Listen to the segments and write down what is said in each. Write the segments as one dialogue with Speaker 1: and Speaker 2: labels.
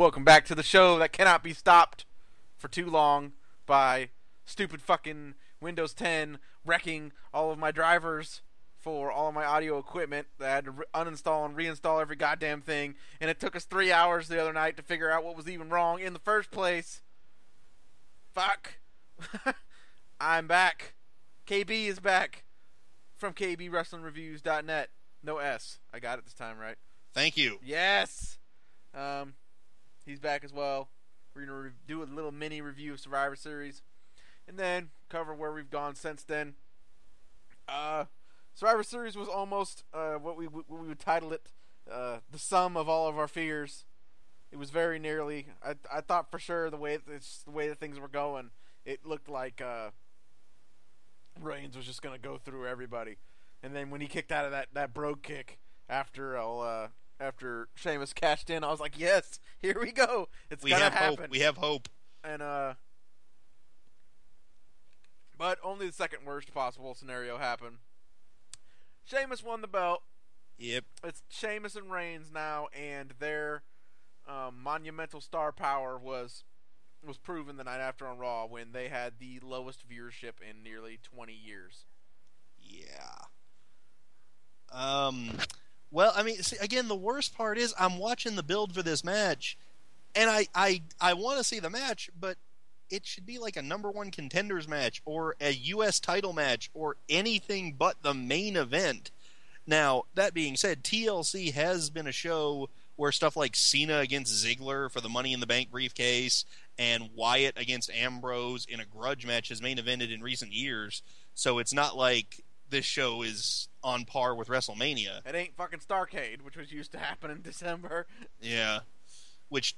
Speaker 1: Welcome back to the show that cannot be stopped for too long by stupid fucking Windows 10 wrecking all of my drivers for all of my audio equipment. I had to re- uninstall and reinstall every goddamn thing, and it took us three hours the other night to figure out what was even wrong in the first place. Fuck. I'm back. KB is back from KBWrestlingReviews.net. No S. I got it this time right.
Speaker 2: Thank you.
Speaker 1: Yes. Um, he's back as well. We're gonna re- do a little mini review of Survivor Series, and then cover where we've gone since then. Uh, Survivor Series was almost uh, what we what we would title it, uh, the sum of all of our fears. It was very nearly. I I thought for sure the way it's the way that things were going, it looked like uh, Reigns was just gonna go through everybody, and then when he kicked out of that that brogue kick after uh, after Sheamus cashed in, I was like, yes, here we go. It's
Speaker 2: We
Speaker 1: gonna
Speaker 2: have
Speaker 1: happen.
Speaker 2: hope. We have hope.
Speaker 1: and uh, but only the second worst possible scenario happened. Sheamus won the belt.
Speaker 2: Yep.
Speaker 1: It's Sheamus and Reigns now, and their um, monumental star power was was proven the night after on Raw when they had the lowest viewership in nearly 20 years.
Speaker 2: Yeah. Um. Well, I mean, see, again, the worst part is I'm watching the build for this match, and I I I want to see the match, but it should be like a number one contenders match or a U.S. title match or anything but the main event. Now, that being said, TLC has been a show where stuff like Cena against Ziggler for the Money in the Bank briefcase and Wyatt against Ambrose in a grudge match has main evented in recent years. So it's not like this show is on par with WrestleMania.
Speaker 1: It ain't fucking Starcade, which was used to happen in December.
Speaker 2: Yeah. Which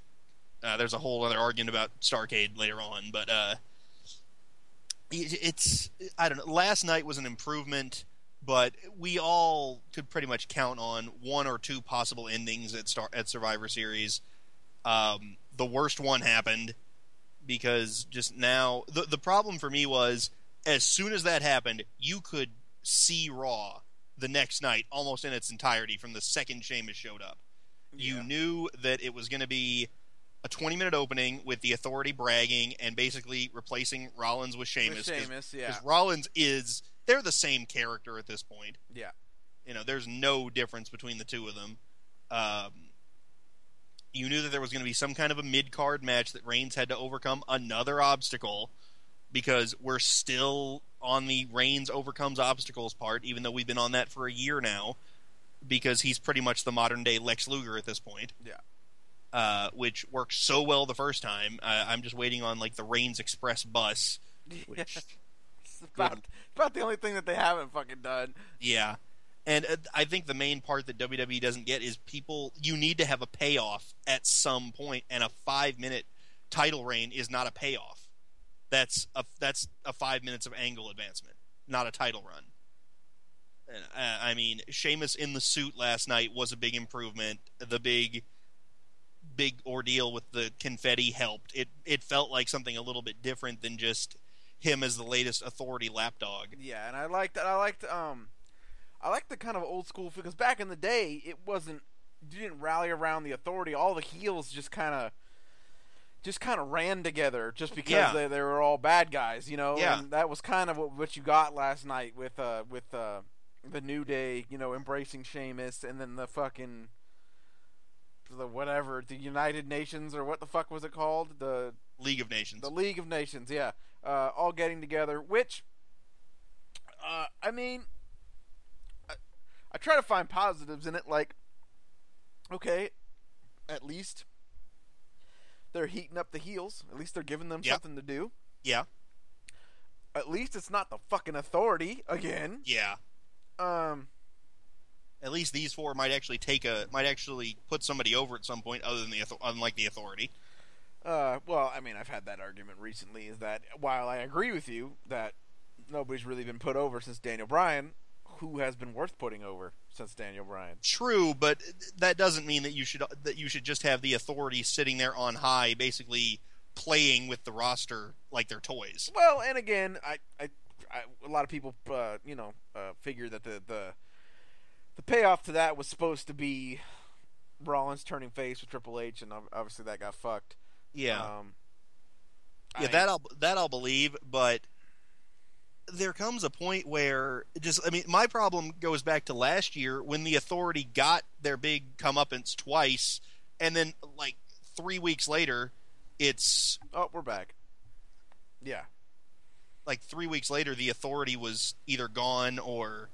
Speaker 2: uh, there's a whole other argument about Starcade later on, but uh, it, it's I don't know. Last night was an improvement, but we all could pretty much count on one or two possible endings at Star at Survivor Series. Um, the worst one happened because just now the the problem for me was as soon as that happened, you could see Raw the next night almost in its entirety from the second Sheamus showed up you knew that it was going to be a 20 minute opening with the authority bragging and basically replacing Rollins with Sheamus.
Speaker 1: With Sheamus, yeah.
Speaker 2: Rollins is, they're the same character at this point.
Speaker 1: Yeah.
Speaker 2: You know, there's no difference between the two of them. Um, you knew that there was going to be some kind of a mid card match that Reigns had to overcome another obstacle because we're still on the Reigns overcomes obstacles part, even though we've been on that for a year now, because he's pretty much the modern day Lex Luger at this point.
Speaker 1: Yeah.
Speaker 2: Uh, which worked so well the first time. Uh, I'm just waiting on like the Reigns Express bus. Which,
Speaker 1: It's about, about the only thing that they haven't fucking done.
Speaker 2: yeah, and uh, I think the main part that WWE doesn't get is people. You need to have a payoff at some point, and a five minute title reign is not a payoff. That's a that's a five minutes of angle advancement, not a title run. And, uh, I mean, Sheamus in the suit last night was a big improvement. The big, big ordeal with the confetti helped. It it felt like something a little bit different than just him as the latest authority lapdog.
Speaker 1: Yeah, and I liked that I liked um I liked the kind of old school because back in the day it wasn't you didn't rally around the authority. All the heels just kind of just kind of ran together just because
Speaker 2: Yeah.
Speaker 1: they, they were all bad guys, you know.
Speaker 2: Yeah.
Speaker 1: And that was kind of what, what you got last night with uh with uh the New Day, you know, embracing Sheamus and then the fucking the whatever, the United Nations or what the fuck was it called? The
Speaker 2: League of Nations.
Speaker 1: the League of Nations, yeah, uh, all getting together. Which, uh, I mean, I, I try to find positives in it. Like, okay, at least they're heating up the heels. At least they're giving them
Speaker 2: Yep.
Speaker 1: something to do.
Speaker 2: yeah,
Speaker 1: At least it's not the fucking authority again.
Speaker 2: yeah.
Speaker 1: Um,
Speaker 2: At least these four might actually take a might actually put somebody over at some point, other than the unlike the authority.
Speaker 1: Uh, well, I mean, I've had that argument recently. Is that while I agree with you that nobody's really been put over since Daniel Bryan, who has been worth putting over since Daniel Bryan?
Speaker 2: True, but that doesn't mean that you should that you should just have the authority sitting there on high, basically playing with the roster like they're toys.
Speaker 1: Well, and again, I, I, I a lot of people, uh, you know, uh, figure that the, the the payoff to that was supposed to be Rollins turning face with Triple H, and obviously that got fucked.
Speaker 2: Yeah,
Speaker 1: Um,
Speaker 2: yeah,
Speaker 1: I-
Speaker 2: that I'll that I'll believe, but there comes a point where just I mean, my problem goes back to last year when the Authority got their big comeuppance twice, and then like three weeks later, it's
Speaker 1: Oh, we're back. Yeah.
Speaker 2: like three weeks later, the Authority was either gone or.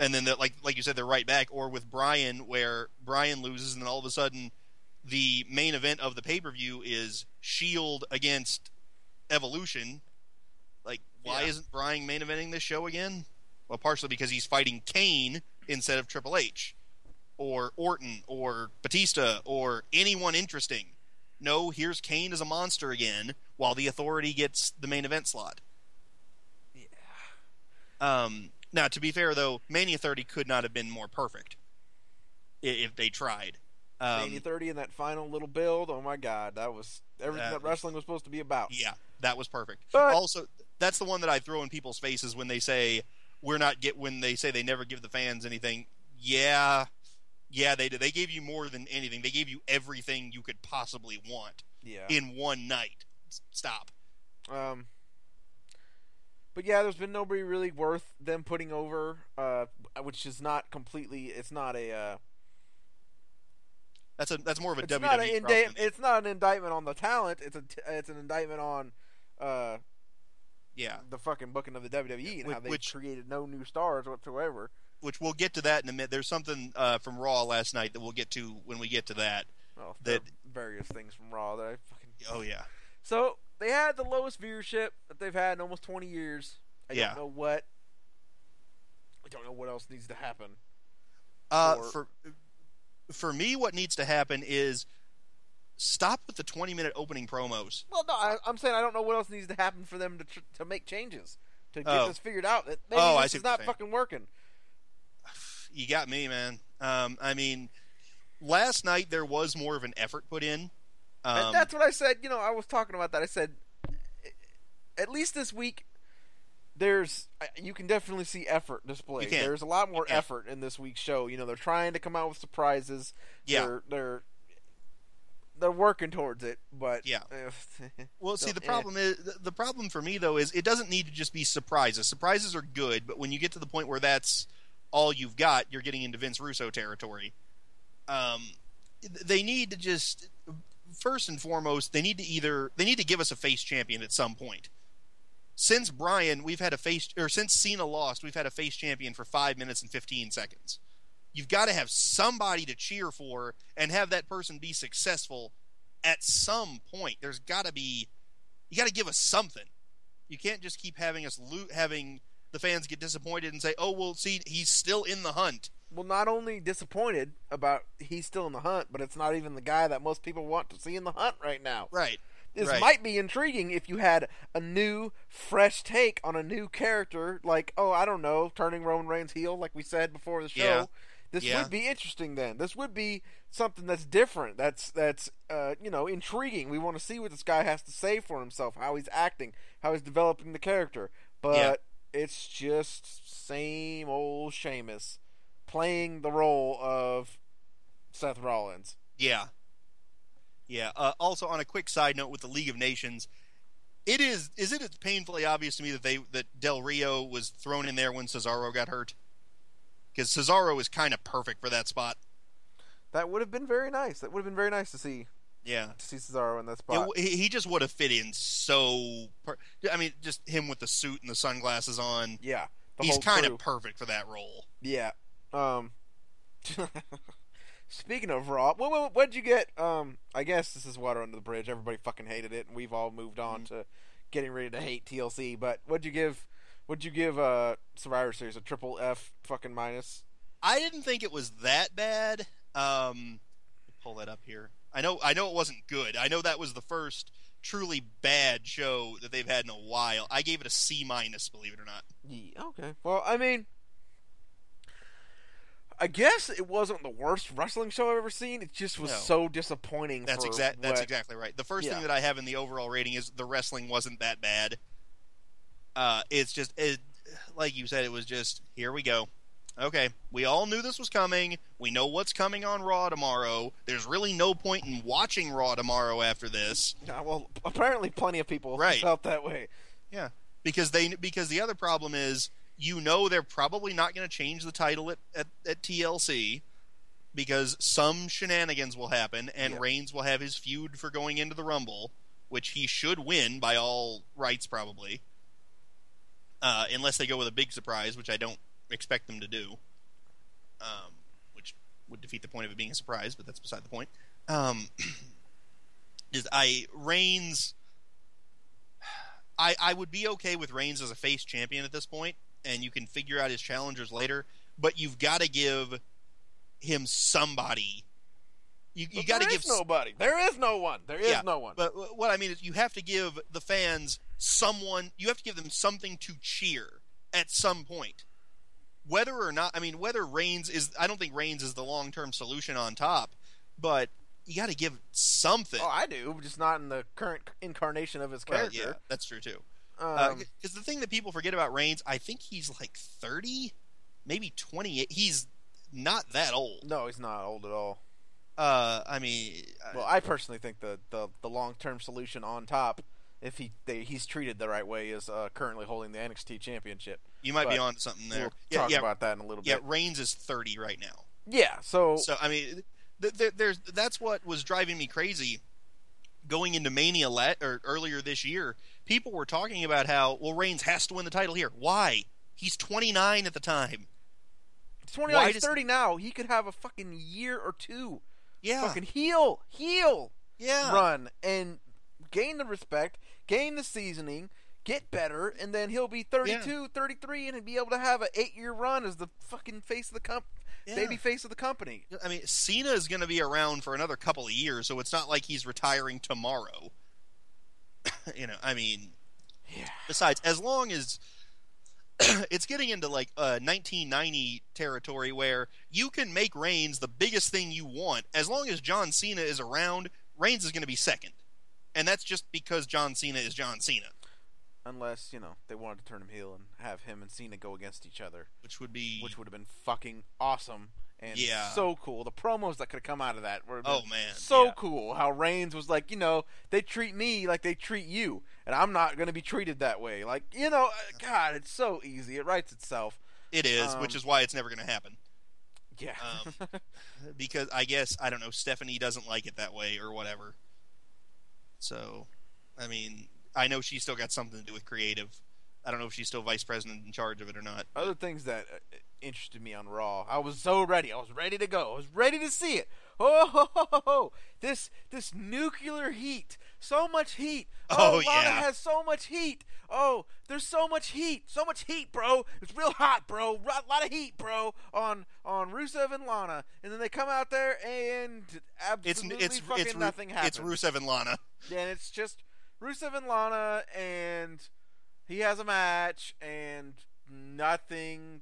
Speaker 2: And then, the, like like you said, they're right back. Or with Bryan, where Bryan loses, and then all of a sudden, the main event of the pay per view is Shield against Evolution. Like, why
Speaker 1: Yeah.
Speaker 2: isn't Bryan main eventing this show again? Well, partially because he's fighting Kane instead of Triple H, or Orton, or Batista, or anyone interesting. No, here's Kane as a monster again, while the Authority gets the main event slot.
Speaker 1: Yeah.
Speaker 2: Um, now, to be fair, though, Mania 30 could not have been more perfect if they tried. Um,
Speaker 1: Mania 30 and that final little build. Oh my god, that was everything
Speaker 2: That
Speaker 1: that, wrestling was supposed to be about.
Speaker 2: Yeah, that was perfect.
Speaker 1: But-
Speaker 2: also, that's the one that I throw in people's faces when they say we're not get when they say they never give the fans anything. Yeah, yeah, they did. They gave you more than anything. They gave you everything you could possibly want
Speaker 1: Yeah.
Speaker 2: in one night. Stop.
Speaker 1: Um, but yeah, there's been nobody really worth them putting over, uh, which is not completely. It's not a. Uh,
Speaker 2: That's a that's more of a
Speaker 1: it's
Speaker 2: WWE.
Speaker 1: not indi- It's not an indictment on the talent. It's a. T- it's an indictment on. Uh,
Speaker 2: yeah,
Speaker 1: the fucking booking of the WWE and
Speaker 2: Which-
Speaker 1: how they
Speaker 2: which-
Speaker 1: created no new stars whatsoever.
Speaker 2: which we'll get to that in a minute. There's something uh, from Raw last night that we'll get to when we get to that.
Speaker 1: Well, there
Speaker 2: That-
Speaker 1: various things from Raw that I fucking.
Speaker 2: Oh yeah,
Speaker 1: So they had the lowest viewership that they've had in almost 20 years. I
Speaker 2: Yeah.
Speaker 1: don't know what. I don't know what else needs to happen.
Speaker 2: Uh,
Speaker 1: Or-
Speaker 2: for for me, what needs to happen is stop with the 20 minute opening promos.
Speaker 1: Well, no, I, I'm saying I don't know what else needs to happen for them to tr- to make changes to get
Speaker 2: Oh.
Speaker 1: this figured out. That maybe
Speaker 2: Oh, I
Speaker 1: this
Speaker 2: see
Speaker 1: is not fucking working.
Speaker 2: You got me, man. Um, I mean, last night there was more of an effort put in.
Speaker 1: And
Speaker 2: Um,
Speaker 1: that's what I said. You know, I was talking about that. I said, at least this week, there's you can definitely see effort displayed. There's a lot more effort in this week's show. You know, they're trying to come out with surprises.
Speaker 2: Yeah.
Speaker 1: they're they're, they're working towards it. But
Speaker 2: Yeah. Well, see, the
Speaker 1: eh.
Speaker 2: problem is the- the problem for me though is it doesn't need to just be surprises. Surprises are good, but when you get to the point where that's all you've got, you're getting into Vince Russo territory. Um, they need to just first and foremost, they need to either they need to give us a face champion at some point. Since Bryan, we've had a face, or since Cena lost, we've had a face champion for five minutes and fifteen seconds. You've got to have somebody to cheer for and have that person be successful at some point. There's got to be, you got to give us something. You can't just keep having us loot having the fans get disappointed and say, "Oh, well, see, he's still in the hunt."
Speaker 1: well, not only disappointed about he's still in the hunt, but it's not even the guy that most people want to see in the hunt right now.
Speaker 2: Right.
Speaker 1: This
Speaker 2: Right.
Speaker 1: might be intriguing if you had a new, fresh take on a new character, like oh, I don't know, turning Roman Reigns heel, like we said before the show.
Speaker 2: Yeah.
Speaker 1: This
Speaker 2: Yeah.
Speaker 1: would be interesting. Then this would be something that's different. That's that's uh, you know intriguing. We want to see what this guy has to say for himself, how he's acting, how he's developing the character. But
Speaker 2: Yeah.
Speaker 1: it's just same old Sheamus playing the role of Seth Rollins.
Speaker 2: Yeah. Yeah. Uh, also, on a quick side note, with the League of Nations, it is is it painfully obvious to me that they that Del Rio was thrown in there when Cesaro got hurt because Cesaro is kind of perfect for that spot.
Speaker 1: That would have been very nice. That would have been very nice to see
Speaker 2: Yeah.
Speaker 1: to see Cesaro in that spot.
Speaker 2: he, he just would have fit in so. Per- I mean, just him with the suit and the sunglasses on.
Speaker 1: Yeah,
Speaker 2: He's kind of perfect for that role.
Speaker 1: yeah. Um, speaking of Raw, what what what'd you get? Um, I guess this is water under the bridge. Everybody fucking hated it, and we've all moved on
Speaker 2: Mm-hmm.
Speaker 1: to getting ready to hate TLC. But what'd you give? What'd you give? Uh, Survivor Series a triple F fucking minus.
Speaker 2: I didn't think it was that bad. Um, pull that up here. I know. I know it wasn't good. I know that was the first truly bad show that they've had in a while. I gave it a C minus, believe it or not.
Speaker 1: Yeah, okay. Well, I mean, I guess it wasn't the worst wrestling show I've ever seen. It just was
Speaker 2: No.
Speaker 1: so disappointing.
Speaker 2: That's
Speaker 1: for
Speaker 2: exact. That's
Speaker 1: what-
Speaker 2: exactly right. The first
Speaker 1: Yeah.
Speaker 2: thing that I have in the overall rating is the wrestling wasn't that bad. Uh, it's just it, like you said, it was just here we go. okay, we all knew this was coming. We know what's coming on Raw tomorrow. There's really no point in watching Raw tomorrow after this.
Speaker 1: Yeah, well, apparently, plenty of people
Speaker 2: Right.
Speaker 1: felt that way.
Speaker 2: Yeah, because they because the other problem is you know they're probably not going to change the title at, at, at TLC because some shenanigans will happen and
Speaker 1: Yeah.
Speaker 2: Reigns will have his feud for going into the Rumble, which he should win by all rights probably, uh, unless they go with a big surprise, which I don't expect them to do, um, which would defeat the point of it being a surprise, but that's beside the point. Um, is I Reigns. I, I would be okay with Reigns as a face champion at this point, and you can figure out his challengers later. But you've got to give him somebody. You, you got to give.
Speaker 1: is nobody. There is no one. There is
Speaker 2: Yeah,
Speaker 1: no one.
Speaker 2: But what I mean is, you have to give the fans someone. You have to give them something to cheer at some point, whether or not. I mean, whether Reigns is. I don't think Reigns is the long term solution on top, but you got to give something.
Speaker 1: oh, I do, just not in the current incarnation of his character.
Speaker 2: yeah, that's true too.
Speaker 1: Um,
Speaker 2: Because the thing that people forget about Reigns, I think he's like thirty, maybe twenty-eight. He's not that old.
Speaker 1: no, he's not old at all.
Speaker 2: Uh, I mean, uh,
Speaker 1: Well, I personally think the the, the long term solution on top, if he they, he's treated the right way, is uh, currently holding the NXT Championship.
Speaker 2: you might be on to something there.
Speaker 1: We'll
Speaker 2: yeah,
Speaker 1: talk
Speaker 2: yeah,
Speaker 1: about that in a little
Speaker 2: yeah.
Speaker 1: bit.
Speaker 2: Yeah, Reigns is thirty right now.
Speaker 1: Yeah. So,
Speaker 2: So I mean, th- th- there's that's what was driving me crazy going into Mania le- or earlier this year. People were talking about how well Reigns has to win the title here. Why? He's 29 at the time.
Speaker 1: he's 29,
Speaker 2: why
Speaker 1: he's
Speaker 2: does-
Speaker 1: 30 now. He could have a fucking year or two.
Speaker 2: Yeah,
Speaker 1: Fucking heel, heel
Speaker 2: yeah.
Speaker 1: run and gain the respect, gain the seasoning, get better, and then he'll be 32, 33, and he'll be able to have an eight year run as the fucking face of the comp,
Speaker 2: Yeah.
Speaker 1: baby face of the company.
Speaker 2: I mean, Cena is going to be around for another couple of years, so it's not like he's retiring tomorrow. you know, I mean,
Speaker 1: Yeah.
Speaker 2: besides, as long as it's getting into like uh, 1990 territory where you can make Reigns the biggest thing you want, as long as John Cena is around, Reigns is going to be second, and that's just because John Cena is John Cena,
Speaker 1: Unless, you know, they wanted to turn him heel and have him and Cena go against each other,
Speaker 2: which would be
Speaker 1: which would have been fucking awesome and
Speaker 2: Yeah.
Speaker 1: so cool. The promos that could have come out of that were
Speaker 2: oh man,
Speaker 1: so
Speaker 2: yeah.
Speaker 1: cool. How Reigns was like, you know, they treat me like they treat you, and I'm not going to be treated that way. Like, you know, uh, God, it's so easy. It writes itself.
Speaker 2: It is,
Speaker 1: Um,
Speaker 2: which is why it's never going to happen.
Speaker 1: Yeah.
Speaker 2: Um, because I guess I don't know Stephanie doesn't like it that way or whatever. So, I mean, I know she's still got something to do with creative. I don't know if she's still vice president in charge of it or not.
Speaker 1: Other things that uh, interested me on Raw, I was so ready. I was ready to go. I was ready to see it. Oh, ho, ho, ho, ho. this this nuclear heat, so much heat.
Speaker 2: Oh,
Speaker 1: Lana
Speaker 2: yeah.
Speaker 1: has so much heat. Oh, there's so much heat, so much heat, bro. It's real hot, bro. A lot of heat, bro. On on Rusev and Lana, and then they come out there and absolutely
Speaker 2: it's
Speaker 1: fucking
Speaker 2: it's
Speaker 1: nothing happens.
Speaker 2: it's Rusev and Lana.
Speaker 1: and it's just Rusev and Lana, and he has a match, and nothing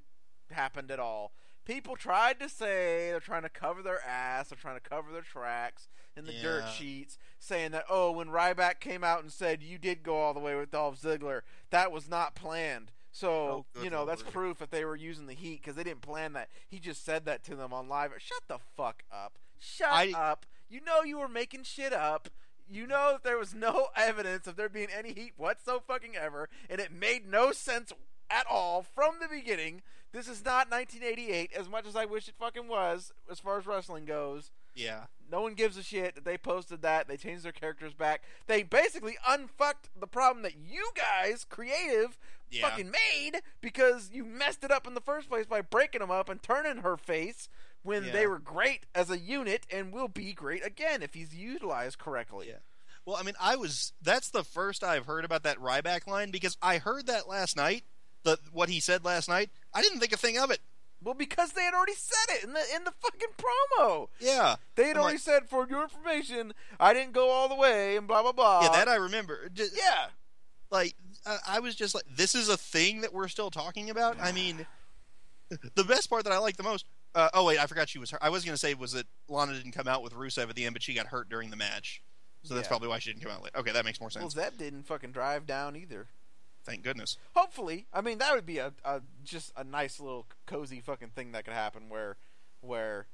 Speaker 1: happened at all. People tried to say they're trying to cover their ass, they're trying to cover their tracks in the dirt sheets, saying that oh, when Ryback came out and said you did go all the way with Dolph Ziggler, that was not planned. So
Speaker 2: Oh,
Speaker 1: you know that's proof that they were using the heat because they didn't plan that. He just said that to them on live. Shut the fuck up. Shut
Speaker 2: I-
Speaker 1: up. You know you were making shit up. You know that there was no evidence of there being any heat whatsoever fucking ever, and it made no sense at all from the beginning. This is not 1988, as much as I wish it fucking was, as far as wrestling goes.
Speaker 2: Yeah,
Speaker 1: No one gives a shit that they posted that. They changed their characters back. They basically unfucked the problem that you guys, creative,
Speaker 2: yeah.
Speaker 1: fucking made because you messed it up in the first place by breaking them up and turning her face when
Speaker 2: Yeah.
Speaker 1: they were great as a unit and will be great again if he's utilized correctly.
Speaker 2: Yeah. Well, I mean, I was that's the first I've heard about that Ryback line because I heard that last night. The what he said last night, I didn't think a thing of it.
Speaker 1: Well, because they had already said it in the in the fucking promo.
Speaker 2: Yeah,
Speaker 1: They had
Speaker 2: I'm
Speaker 1: already
Speaker 2: like-
Speaker 1: said, for your information, I didn't go all the way and blah blah blah.
Speaker 2: yeah, that I remember. Just,
Speaker 1: yeah.
Speaker 2: like I I was just like, this is a thing that we're still talking about. I mean, the best part that I like the most. Uh, oh wait, I forgot she was. hurt. I was going to say was that Lana didn't come out with Rusev at the end, but she got hurt during the match, so that's
Speaker 1: Yeah.
Speaker 2: probably why she didn't come out late. Okay, that makes more sense. Well.
Speaker 1: Zeb didn't fucking drive down either.
Speaker 2: thank goodness.
Speaker 1: Hopefully, I mean that would be a, a just a nice little cozy fucking thing that could happen where where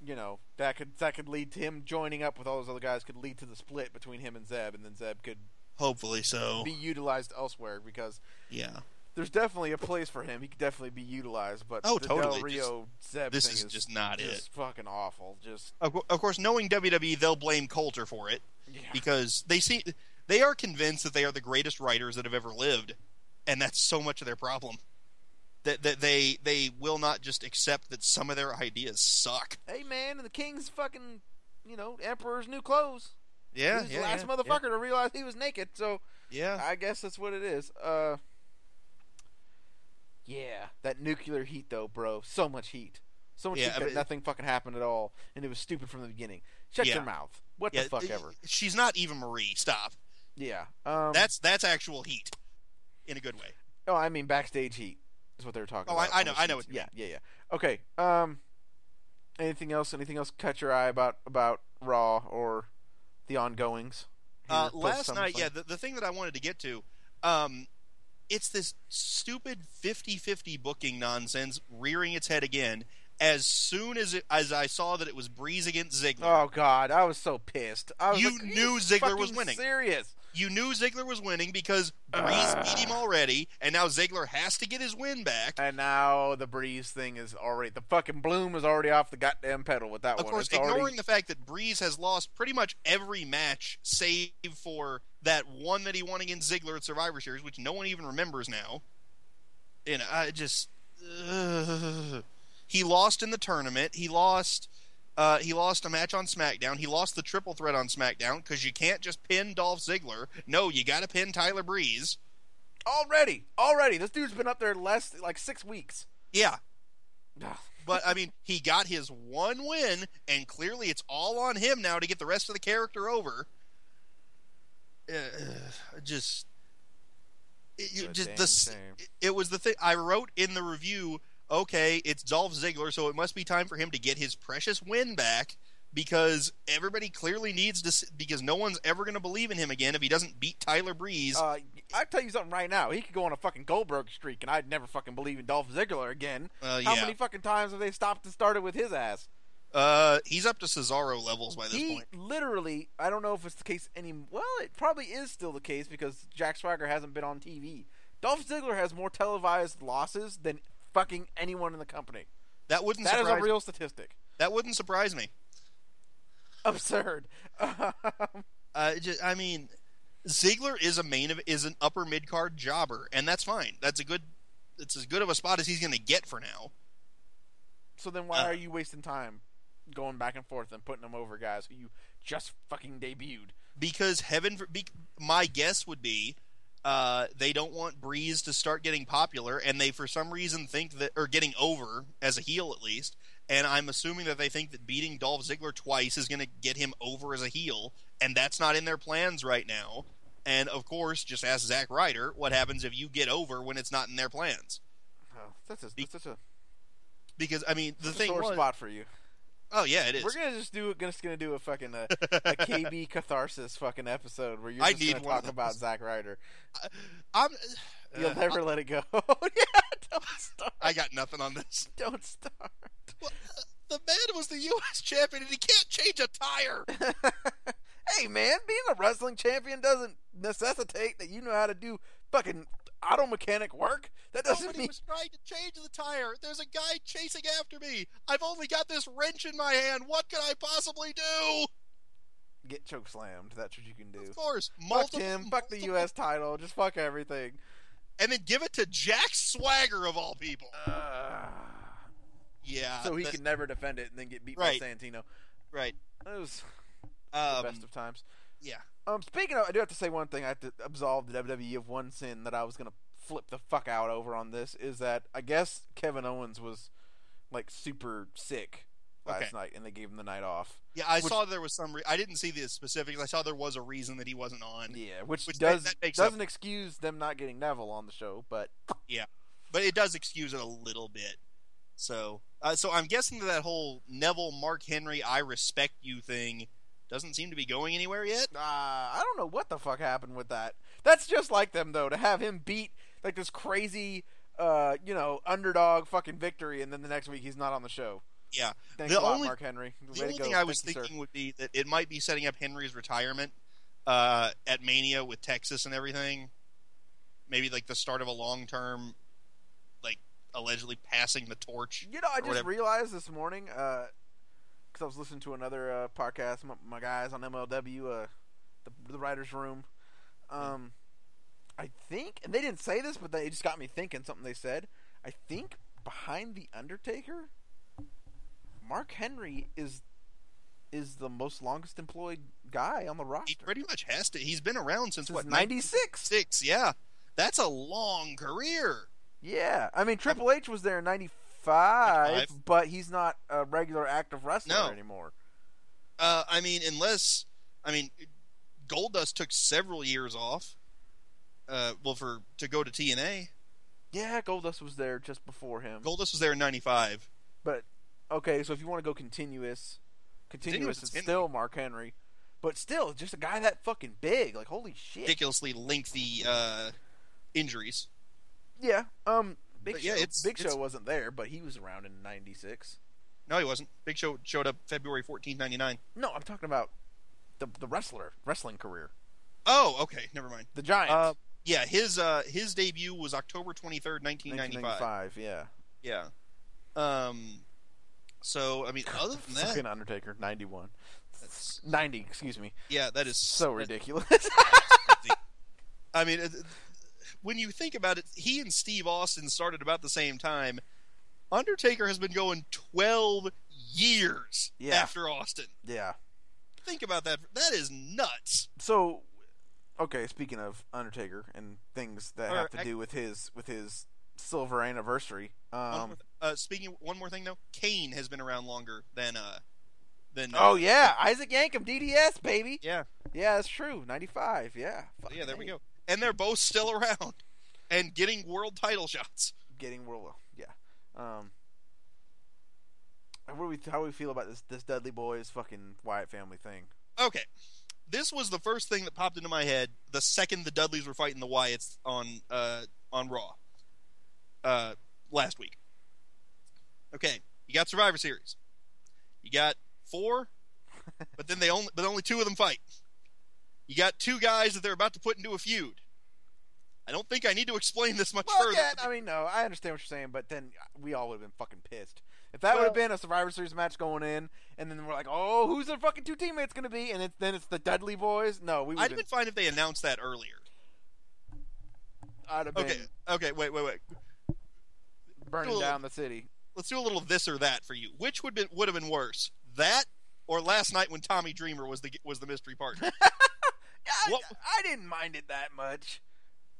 Speaker 1: you know that could that could lead to him joining up with all those other guys could lead to the split between him and Zeb, and then Zeb could
Speaker 2: Hopefully so.
Speaker 1: be utilized elsewhere because
Speaker 2: Yeah.
Speaker 1: There's definitely a place for him. He could definitely be utilized, but
Speaker 2: Oh,
Speaker 1: the
Speaker 2: totally.
Speaker 1: Del Rio Zeb
Speaker 2: This
Speaker 1: thing
Speaker 2: is
Speaker 1: is
Speaker 2: just not
Speaker 1: just fucking awful. Just
Speaker 2: Of, of course, knowing WWE, they'll blame Colter for it
Speaker 1: yeah.
Speaker 2: because they see they are convinced that they are the greatest writers that have ever lived, and that's so much of their problem. That that they they will not just accept that some of their ideas suck.
Speaker 1: hey man, and the King's fucking you know Emperor's new clothes.
Speaker 2: Yeah,
Speaker 1: He's
Speaker 2: yeah,
Speaker 1: the last
Speaker 2: yeah,
Speaker 1: motherfucker to realize he was naked. So
Speaker 2: Yeah,
Speaker 1: I guess that's what it is. Uh, yeah, that nuclear heat though, bro. So much heat. So much
Speaker 2: Yeah,
Speaker 1: heat
Speaker 2: I
Speaker 1: that nothing fucking happened at all, and it was stupid from the beginning. Shut
Speaker 2: Yeah.
Speaker 1: your mouth. What
Speaker 2: yeah.
Speaker 1: the fuck ever.
Speaker 2: She's not Eva Marie. Stop.
Speaker 1: Yeah. Um,
Speaker 2: That's that's actual heat, in a good way.
Speaker 1: Oh, I mean backstage heat is what they were talking about.
Speaker 2: Oh, I-
Speaker 1: about.
Speaker 2: I
Speaker 1: on
Speaker 2: know- I know what you
Speaker 1: Yeah, yeah, yeah. Okay. Um, anything else? Anything else? Catch your eye about about Raw or the ongoings?
Speaker 2: Uh, last night, yeah, the, the thing that I wanted to get to, um, it's this stupid 50-50 booking nonsense rearing its head again. As soon as it, as I saw that it was Breeze against Ziggler,
Speaker 1: Oh God, I was so pissed. I was
Speaker 2: You
Speaker 1: like,
Speaker 2: knew Ziggler was winning.
Speaker 1: Serious?
Speaker 2: you knew Ziggler was winning because Breeze
Speaker 1: Ugh.
Speaker 2: beat him already, and now Ziggler has to get his win back.
Speaker 1: And now the Breeze thing is already the fucking bloom is already off the goddamn pedal with that
Speaker 2: Of
Speaker 1: one.
Speaker 2: course,
Speaker 1: It's already-
Speaker 2: ignoring the fact that Breeze has lost pretty much every match save for that one that he won against Ziggler at Survivor Series, which no one even remembers now. You know, I just ugh. he lost in the tournament. He lost. Uh, he lost a match on SmackDown. He lost the triple threat on SmackDown because you can't just pin Dolph Ziggler. No, you got to pin Tyler Breeze.
Speaker 1: already, already, this dude's been up there less like six weeks.
Speaker 2: Yeah, but I mean, he got his one win, and clearly it's all on him now to get the rest of the character over. Uh, just, it, you, just the s- it, it was the thing I wrote in the review. Okay, it's Dolph Ziggler, so it must be time for him to get his precious win back because everybody clearly needs to. Because no one's ever going to believe in him again if he doesn't beat Tyler Breeze.
Speaker 1: Uh, I tell you something right now. He could go on a fucking Goldberg streak, and I'd never fucking believe in Dolph Ziggler again.
Speaker 2: Uh,
Speaker 1: How many fucking times have they stopped and started with his ass?
Speaker 2: Uh, he's up to Cesaro levels by this
Speaker 1: he
Speaker 2: point.
Speaker 1: literally, I don't know if it's the case any. Well, it probably is still the case because Jack Swagger hasn't been on TV. Dolph Ziggler has more televised losses than fucking anyone in the company.
Speaker 2: That wouldn't
Speaker 1: That is
Speaker 2: surprise
Speaker 1: a real statistic.
Speaker 2: That wouldn't surprise me.
Speaker 1: Absurd.
Speaker 2: Uh, just, I mean, Ziggler is a main of is an upper mid card jobber, and that's fine. That's a good. It's as good of a spot as he's going to get for now.
Speaker 1: so then, why
Speaker 2: Uh.
Speaker 1: are you wasting time going back and forth and putting them over guys who you just fucking debuted?
Speaker 2: Because heaven, for, be, my guess would be, uh, they don't want Breeze to start getting popular, and they for some reason think that, or getting over as a heel at least. And I'm assuming that they think that beating Dolph Ziggler twice is going to get him over as a heel, and that's not in their plans right now. And of course, just ask Zack Ryder what happens if you get over when it's not in their plans.
Speaker 1: Oh, that's, a, that's such a,
Speaker 2: Because I mean, the thing
Speaker 1: sore
Speaker 2: was,
Speaker 1: spot for you.
Speaker 2: Oh yeah, it is.
Speaker 1: We're gonna just do just gonna do a fucking uh, a KB catharsis fucking episode where you're
Speaker 2: I
Speaker 1: just
Speaker 2: need
Speaker 1: gonna talk about. Zack Ryder.
Speaker 2: I'm.
Speaker 1: You'll
Speaker 2: uh,
Speaker 1: never let it go. yeah, don't start.
Speaker 2: I got nothing on this.
Speaker 1: Don't start.
Speaker 2: The man was the U.S. champion, and he can't change a tire.
Speaker 1: hey man, being a wrestling champion doesn't necessitate that you know how to do fucking auto mechanic work. That doesn't
Speaker 2: Nobody
Speaker 1: mean
Speaker 2: was trying to change the tire. There's a guy chasing after me. I've only got this wrench in my hand. What can I possibly do?
Speaker 1: get choke slammed. That's what you can do.
Speaker 2: Of course,
Speaker 1: Fuck
Speaker 2: multiple,
Speaker 1: him. Fuck the U.S. title. Just fuck everything.
Speaker 2: and then give it to Jack Swagger of all people.
Speaker 1: Uh,
Speaker 2: Yeah,
Speaker 1: so he
Speaker 2: that-
Speaker 1: can never defend it and then get beat
Speaker 2: Right.
Speaker 1: by Santino.
Speaker 2: right.
Speaker 1: It was the
Speaker 2: Um,
Speaker 1: best of times.
Speaker 2: Yeah,
Speaker 1: Um, speaking of, I do have to say one thing. I have to absolve the WWE of one sin that I was gonna flip the fuck out over on this. Is that I guess Kevin Owens was like super sick last
Speaker 2: Okay.
Speaker 1: night, and they gave him the night off.
Speaker 2: yeah. I
Speaker 1: Which-
Speaker 2: saw there was some. Re- I didn't see the specifics. I saw there was a reason that he wasn't on,
Speaker 1: Yeah, which,
Speaker 2: Which
Speaker 1: does
Speaker 2: that, that
Speaker 1: doesn't excuse them not getting Neville on the show, but yeah,
Speaker 2: but it does excuse it a little bit. So, uh, so I'm guessing that that whole Neville Mark Henry I respect you thing doesn't seem to be going anywhere yet.
Speaker 1: Uh, I don't know what the fuck happened with that. That's just like them though to have him beat like this crazy, uh, you know, underdog fucking victory, and then the next week he's not on the show.
Speaker 2: Yeah.
Speaker 1: Thanks
Speaker 2: The
Speaker 1: a lot,
Speaker 2: only-
Speaker 1: Mark Henry.
Speaker 2: The
Speaker 1: Way
Speaker 2: only thing I was
Speaker 1: Thank you, sir.
Speaker 2: thinking would be that it might be setting up Henry's retirement uh, at Mania with Texas and everything. Maybe like the start of a long term, like allegedly passing the torch.
Speaker 1: You know, I just
Speaker 2: whatever.
Speaker 1: realized this morning because I was listening to another uh, podcast, my, my guys on MLW, uh, the, the writers' room. Um, I think, and they didn't say this, but they it just got me thinking. Something they said. I think behind the Undertaker, Mark Henry is is the most longest employed guy on the roster.
Speaker 2: He pretty much has to. He's been around since,
Speaker 1: Since
Speaker 2: what
Speaker 1: ninety six.
Speaker 2: Six, yeah. That's a long career.
Speaker 1: Yeah, I mean Triple H was there in ninety five,
Speaker 2: 95.
Speaker 1: but he's not a regular active wrestler
Speaker 2: No.
Speaker 1: anymore.
Speaker 2: Uh, I mean, unless I mean, Goldust took several years off. Uh, well, for to go to TNA,
Speaker 1: Yeah, Goldust was there just before him.
Speaker 2: Goldust was there in '95.
Speaker 1: but okay, so if you want to go continuous, continuous,
Speaker 2: Continuous,
Speaker 1: is still Mark Henry, but still just a guy that fucking big. Like holy shit.
Speaker 2: Ridiculously lengthy uh, injuries.
Speaker 1: Yeah. Um. Big
Speaker 2: But
Speaker 1: Show.
Speaker 2: yeah, it's-
Speaker 1: Big Show
Speaker 2: it's-
Speaker 1: wasn't there, but he was around in '96.
Speaker 2: No, he wasn't. Big Show showed up February 14th, 99.
Speaker 1: No, I'm talking about the the wrestler wrestling career.
Speaker 2: Oh, okay, never mind.
Speaker 1: The Giant.
Speaker 2: Uh, yeah, his uh, his debut was October 23rd, 1995.
Speaker 1: 1995. Yeah.
Speaker 2: Yeah. Um. So I mean, other than that,
Speaker 1: Fucking Undertaker. 91.
Speaker 2: that's,
Speaker 1: 90. Excuse me.
Speaker 2: yeah, that is
Speaker 1: So
Speaker 2: that-
Speaker 1: ridiculous.
Speaker 2: I mean, it- when you think about it, he and Steve Austin started about the same time. Undertaker has been going 12 years
Speaker 1: Yeah.
Speaker 2: after Austin.
Speaker 1: yeah.
Speaker 2: Think about that. That is nuts.
Speaker 1: So, okay. Speaking of Undertaker and things that
Speaker 2: Or
Speaker 1: have to do with his with his silver anniversary. Um.
Speaker 2: th- uh, speaking, one more thing though, Kane has been around longer than uh, than.
Speaker 1: Oh
Speaker 2: uh,
Speaker 1: yeah, Isaac Yankem, DDS baby.
Speaker 2: yeah,
Speaker 1: Yeah, that's true. 95. Yeah. Fucking
Speaker 2: yeah. There we go. And they're both still around and getting world title shots.
Speaker 1: Getting world. Yeah. Um. What do we? How do we feel about this? This Dudley Boys fucking Wyatt family thing.
Speaker 2: Okay, this was the first thing that popped into my head the second the Dudleys were fighting the Wyatts on uh, on Raw uh, last week. Okay, you got Survivor Series. You got four, but then they only but only two of them fight. You got two guys that they're about to put into a feud. I don't think I need to explain this much
Speaker 1: Well,
Speaker 2: further.
Speaker 1: yeah, I mean, no, I understand what you're saying, but then we all would have been fucking pissed if that would have been a Survivor Series match going in, and then we're like, oh, who's their fucking two teammates going to be? And it's, then it's the Dudley Boys. No, we would
Speaker 2: I'd have been fine if they announced that earlier.
Speaker 1: I'd have been
Speaker 2: Okay, okay, wait, wait, wait.
Speaker 1: burning
Speaker 2: Cool.
Speaker 1: down the city.
Speaker 2: Let's do a little this or that for you. Which would be, would have been worse, that or last night when Tommy Dreamer was the was the mystery partner?
Speaker 1: I,
Speaker 2: What-
Speaker 1: I didn't mind it that much.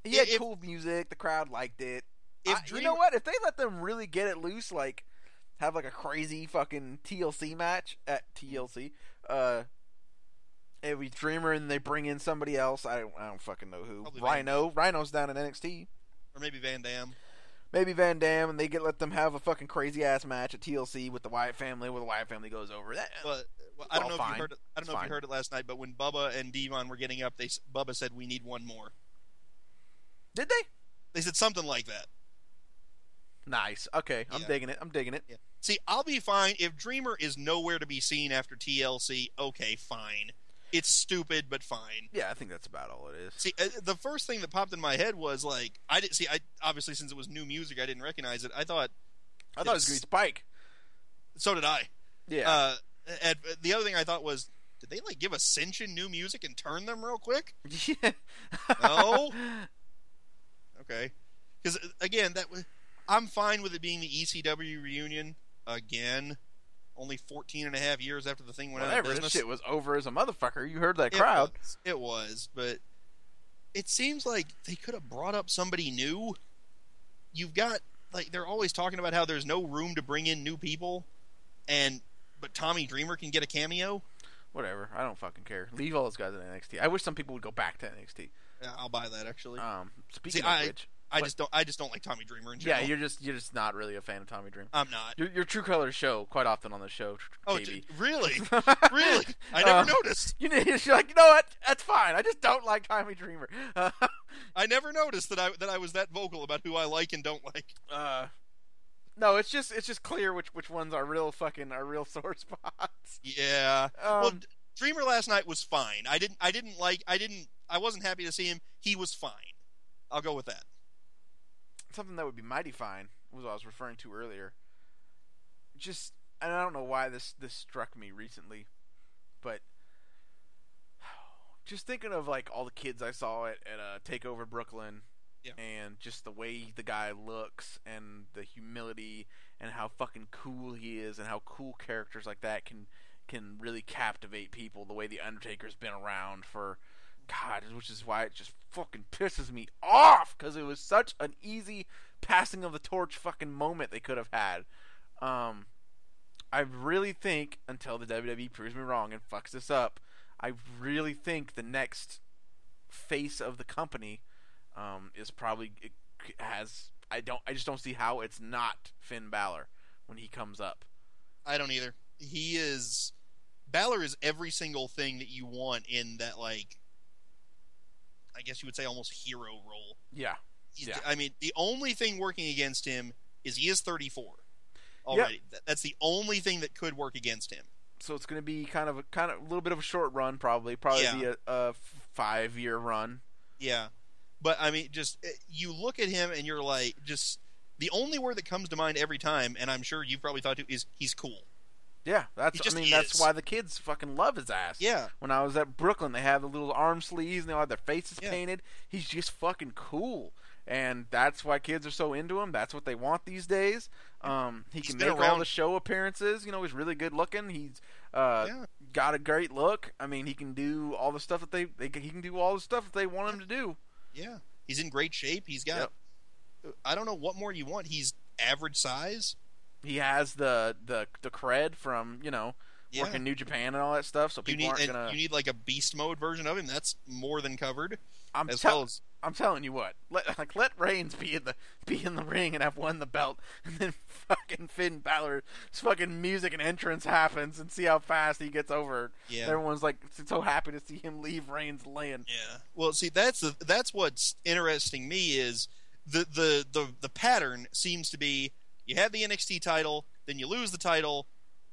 Speaker 1: He
Speaker 2: If-
Speaker 1: had cool music. The crowd liked it.
Speaker 2: If
Speaker 1: I- you know what? If they let them really get it loose, like have like a crazy fucking TLC match at TLC, uh, it be Dreamer and they bring in somebody else. I don't, I don't fucking know who. Rhino. Rhino's down in NXT.
Speaker 2: or maybe Van Dam.
Speaker 1: Maybe Van Dam, and they get let them have a fucking crazy ass match at TLC with the Wyatt family, where the Wyatt family goes over. That,
Speaker 2: But well, I don't know
Speaker 1: all
Speaker 2: if
Speaker 1: fine.
Speaker 2: you heard it. I don't
Speaker 1: It's
Speaker 2: know if you heard it last night, but when Bubba and D-Von were getting up, they Bubba said we need one more.
Speaker 1: did they?
Speaker 2: They said something like that.
Speaker 1: Nice. Okay, I'm
Speaker 2: Yeah.
Speaker 1: digging it. I'm digging it.
Speaker 2: Yeah. See, I'll be fine if Dreamer is nowhere to be seen after TLC. Okay, fine. It's stupid, but fine.
Speaker 1: Yeah, I think that's about all it is.
Speaker 2: See, uh, the first thing that popped in my head was like, I didn't see. I obviously since it was new music, I didn't recognize it. I thought
Speaker 1: I thought it was gonna be Spike.
Speaker 2: so did I.
Speaker 1: Yeah.
Speaker 2: Uh, and the other thing I thought was, did they like give Ascension new music and turn them real quick?
Speaker 1: yeah.
Speaker 2: No. Okay, because again, that was, I'm fine with it being the ECW reunion again. Only 14 and a half years after the thing went out
Speaker 1: Whatever.
Speaker 2: of
Speaker 1: This
Speaker 2: business.
Speaker 1: shit was over as a motherfucker. You heard that
Speaker 2: It
Speaker 1: crowd.
Speaker 2: was, it was, but it seems like they could have brought up somebody new. You've got like they're always talking about how there's no room to bring in new people, and but Tommy Dreamer can get a cameo.
Speaker 1: Whatever. I don't fucking care. Leave all those guys in NXT. I wish some people would go back to NXT.
Speaker 2: Yeah, I'll buy that actually.
Speaker 1: Um, speaking
Speaker 2: See,
Speaker 1: of
Speaker 2: I-
Speaker 1: which,
Speaker 2: I
Speaker 1: What?
Speaker 2: just don't. I just don't like Tommy Dreamer in general.
Speaker 1: Yeah, you're just you're just not really a fan of Tommy Dreamer.
Speaker 2: I'm not.
Speaker 1: Your, your true colors show quite often on the show.
Speaker 2: Oh, d- really? really? I never
Speaker 1: Uh,
Speaker 2: noticed.
Speaker 1: You know, you're like, you know what? That's fine. I just don't like Tommy Dreamer. Uh,
Speaker 2: I never noticed that I that I was that vocal about who I like and don't like.
Speaker 1: uh, no, it's just it's just clear which which ones are real fucking are real sore spots.
Speaker 2: Yeah.
Speaker 1: Um,
Speaker 2: well, Dreamer last night was fine. I didn't. I didn't like. I didn't. I wasn't happy to see him. He was fine. I'll go with that.
Speaker 1: Something that would be mighty fine was what I was referring to earlier. Just and I don't know why this this struck me recently, but just thinking of like all the kids I saw at at uh, Takeover Brooklyn,
Speaker 2: Yeah.
Speaker 1: and just the way the guy looks and the humility and how fucking cool he is and how cool characters like that can can really captivate people. The way the Undertaker's been around for God, which is why it just fucking pisses me off because it was such an easy passing of the torch fucking moment they could have had. Um, I really think until the WWE proves me wrong and fucks this up, I really think the next face of the company um, is probably has. I don't. I just don't see how it's not Finn Balor when he comes up.
Speaker 2: I don't either. He is. Balor is every single thing that you want in that like. I guess you would say almost hero role.
Speaker 1: Yeah.
Speaker 2: He's-
Speaker 1: Yeah.
Speaker 2: I mean, the only thing working against him is he is 34 already. That- That's the only thing that could work against him.
Speaker 1: So it's going to be kind of a kind of a little bit of a short run, probably. Probably
Speaker 2: Yeah.
Speaker 1: be a, a five year run.
Speaker 2: Yeah, but I mean, just eh, you look at him and you're like, just the only word that comes to mind every time, and I'm sure you've probably thought to, is he's cool.
Speaker 1: Yeah, that's. I mean, that's why the kids fucking love his ass.
Speaker 2: Yeah,
Speaker 1: When I was at Brooklyn, they had the little arm sleeves and they all have their faces
Speaker 2: Yeah.
Speaker 1: painted. He's just fucking cool, and that's why kids are so into him. That's what they want these days. Um, he
Speaker 2: He's
Speaker 1: can make all the show appearances. You know, he's really good looking. He's uh,
Speaker 2: Yeah.
Speaker 1: got a great look. I mean, he can do all the stuff that they, they he can do all the stuff that they want him to do.
Speaker 2: yeah, he's in great shape. He's got. I don't know what more you want. He's average size.
Speaker 1: He has the the the cred from you know
Speaker 2: Yeah.
Speaker 1: working New Japan and all that stuff. So
Speaker 2: You
Speaker 1: people
Speaker 2: need
Speaker 1: aren't gonna.
Speaker 2: you need like a beast mode version of him. That's more than covered.
Speaker 1: I'm
Speaker 2: as
Speaker 1: tell-
Speaker 2: well as
Speaker 1: I'm telling you what. Let like let Reigns be in the be in the ring and have won the belt, and then fucking Finn Balor's fucking music and entrance happens, and see how fast he gets over.
Speaker 2: yeah.
Speaker 1: Everyone's like so happy to see him leave Reigns land.
Speaker 2: Yeah. Well, see, that's the that's what's interesting me is the the the the pattern seems to be you have the NXT title, then you lose the title,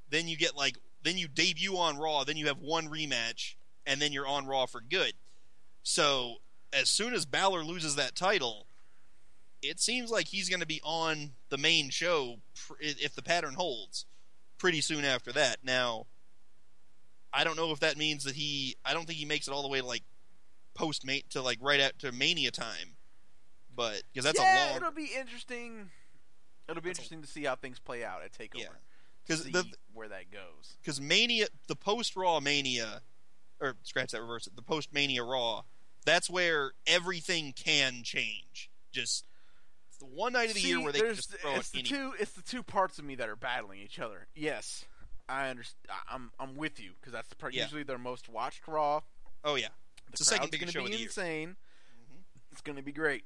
Speaker 2: then you get like then you debut on Raw, then you have one rematch, and then you're on Raw for good. So as soon as Balor loses that title, it seems like he's going to be on the main show pr- if the pattern holds pretty soon after that. Now, I don't know if that means that he. I don't think he makes it all the way to like post mate to like right at to Mania time, but because that's
Speaker 1: yeah,
Speaker 2: a long.
Speaker 1: it'll be interesting. It'll be
Speaker 2: That's a-
Speaker 1: interesting to see how things play out at Takeover.
Speaker 2: Yeah.
Speaker 1: to
Speaker 2: 'Cause
Speaker 1: see
Speaker 2: the-
Speaker 1: where that goes.
Speaker 2: because Mania, the post Raw Mania, or scratch that reverse it, the post Mania Raw, that's where everything can change. Just it's the one night of the
Speaker 1: See,
Speaker 2: year where they can just throw
Speaker 1: it's
Speaker 2: it
Speaker 1: the
Speaker 2: any.
Speaker 1: two it's the two parts of me that are battling each other. Yes, I understand. I'm I'm with you because that's the part
Speaker 2: Yeah.
Speaker 1: usually their most watched Raw.
Speaker 2: Oh yeah,
Speaker 1: The
Speaker 2: It's the second biggest
Speaker 1: gonna
Speaker 2: show
Speaker 1: be
Speaker 2: of the year.
Speaker 1: insane.
Speaker 2: Mhm.
Speaker 1: It's gonna be great.